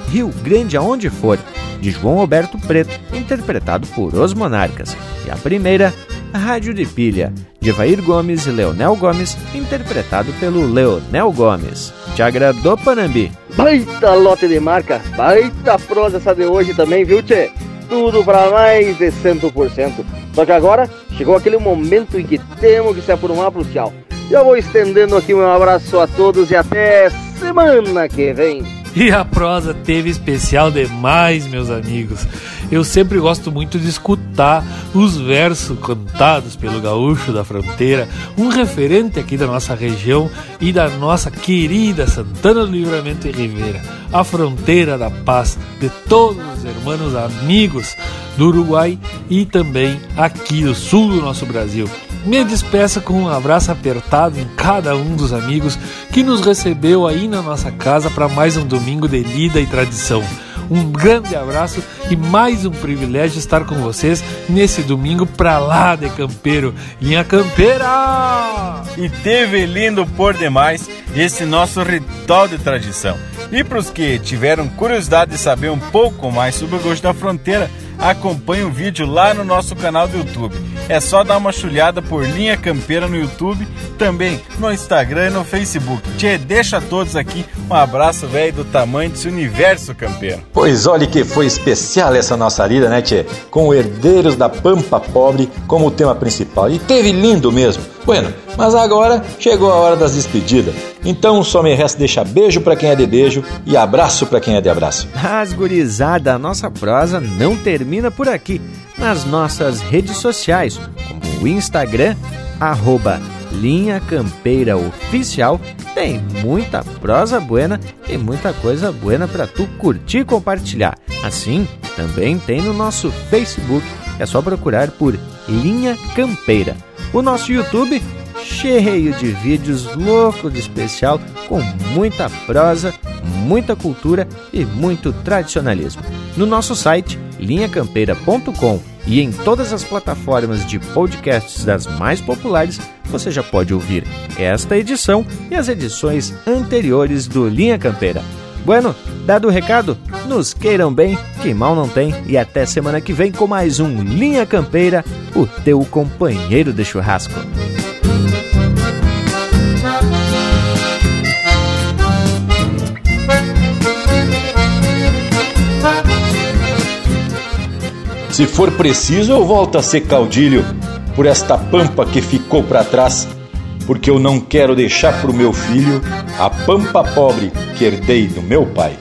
Rio Grande Aonde For, de João Alberto Preto, interpretado por Os Monarcas. E a primeira, Rádio de Pilha, de Vair Gomes e Leonel Gomes, interpretado pelo Leonel Gomes. Te agradou, Panambi? Baita lote de marca, baita prosa essa de hoje também, viu, Tchê? Tudo para mais de 100%. Só que agora chegou aquele momento em que temos que se aprumar pro tchau. Já vou estendendo aqui um abraço a todos e até semana que vem. E a prosa teve especial demais, meus amigos. Eu sempre gosto muito de escutar os versos cantados pelo gaúcho da fronteira, um referente aqui da nossa região e da nossa querida Santana do Livramento e Ribeira, a fronteira da paz de todos os irmãos amigos do Uruguai e também aqui do sul do nosso Brasil. Me despeça com um abraço apertado em cada um dos amigos que nos recebeu aí na nossa casa para mais um domingo de lida e tradição. Um grande abraço e mais um privilégio estar com vocês nesse domingo pra lá de campeiro. Linha Campeira! E teve lindo por demais esse nosso ritual de tradição. E para os que tiveram curiosidade de saber um pouco mais sobre o Gosto da Fronteira, acompanhe o vídeo lá no nosso canal do YouTube. É só dar uma chulhada por Linha Campeira no YouTube, também no Instagram e no Facebook. Tchê, deixa a todos aqui um abraço, velho, do tamanho desse universo campeiro. Pois olha que foi especial essa nossa lida, né, Tchê? Com Herdeiros da Pampa Pobre como tema principal. E teve lindo mesmo. Bueno, mas agora chegou a hora das despedidas. Então só me resta deixar beijo para quem é de beijo e abraço para quem é de abraço. Mas gurizada, a nossa prosa não termina por aqui. Nas nossas redes sociais, como o Instagram, arroba Linha Campeira Oficial, tem muita prosa buena e muita coisa buena para tu curtir e compartilhar. Assim, também tem no nosso Facebook, é só procurar por Linha Campeira. O nosso YouTube cheio de vídeos loucos de especial com muita prosa, muita cultura e muito tradicionalismo. No nosso site linhacampeira.com e em todas as plataformas de podcasts das mais populares, você já pode ouvir esta edição e as edições anteriores do Linha Campeira. Bueno, dado o recado, nos queiram bem, que mal não tem, e até semana que vem com mais um Linha Campeira, o teu companheiro de churrasco. Se for preciso, eu volto a ser caudilho por esta pampa que ficou para trás, porque eu não quero deixar pro meu filho a pampa pobre que herdei do meu pai.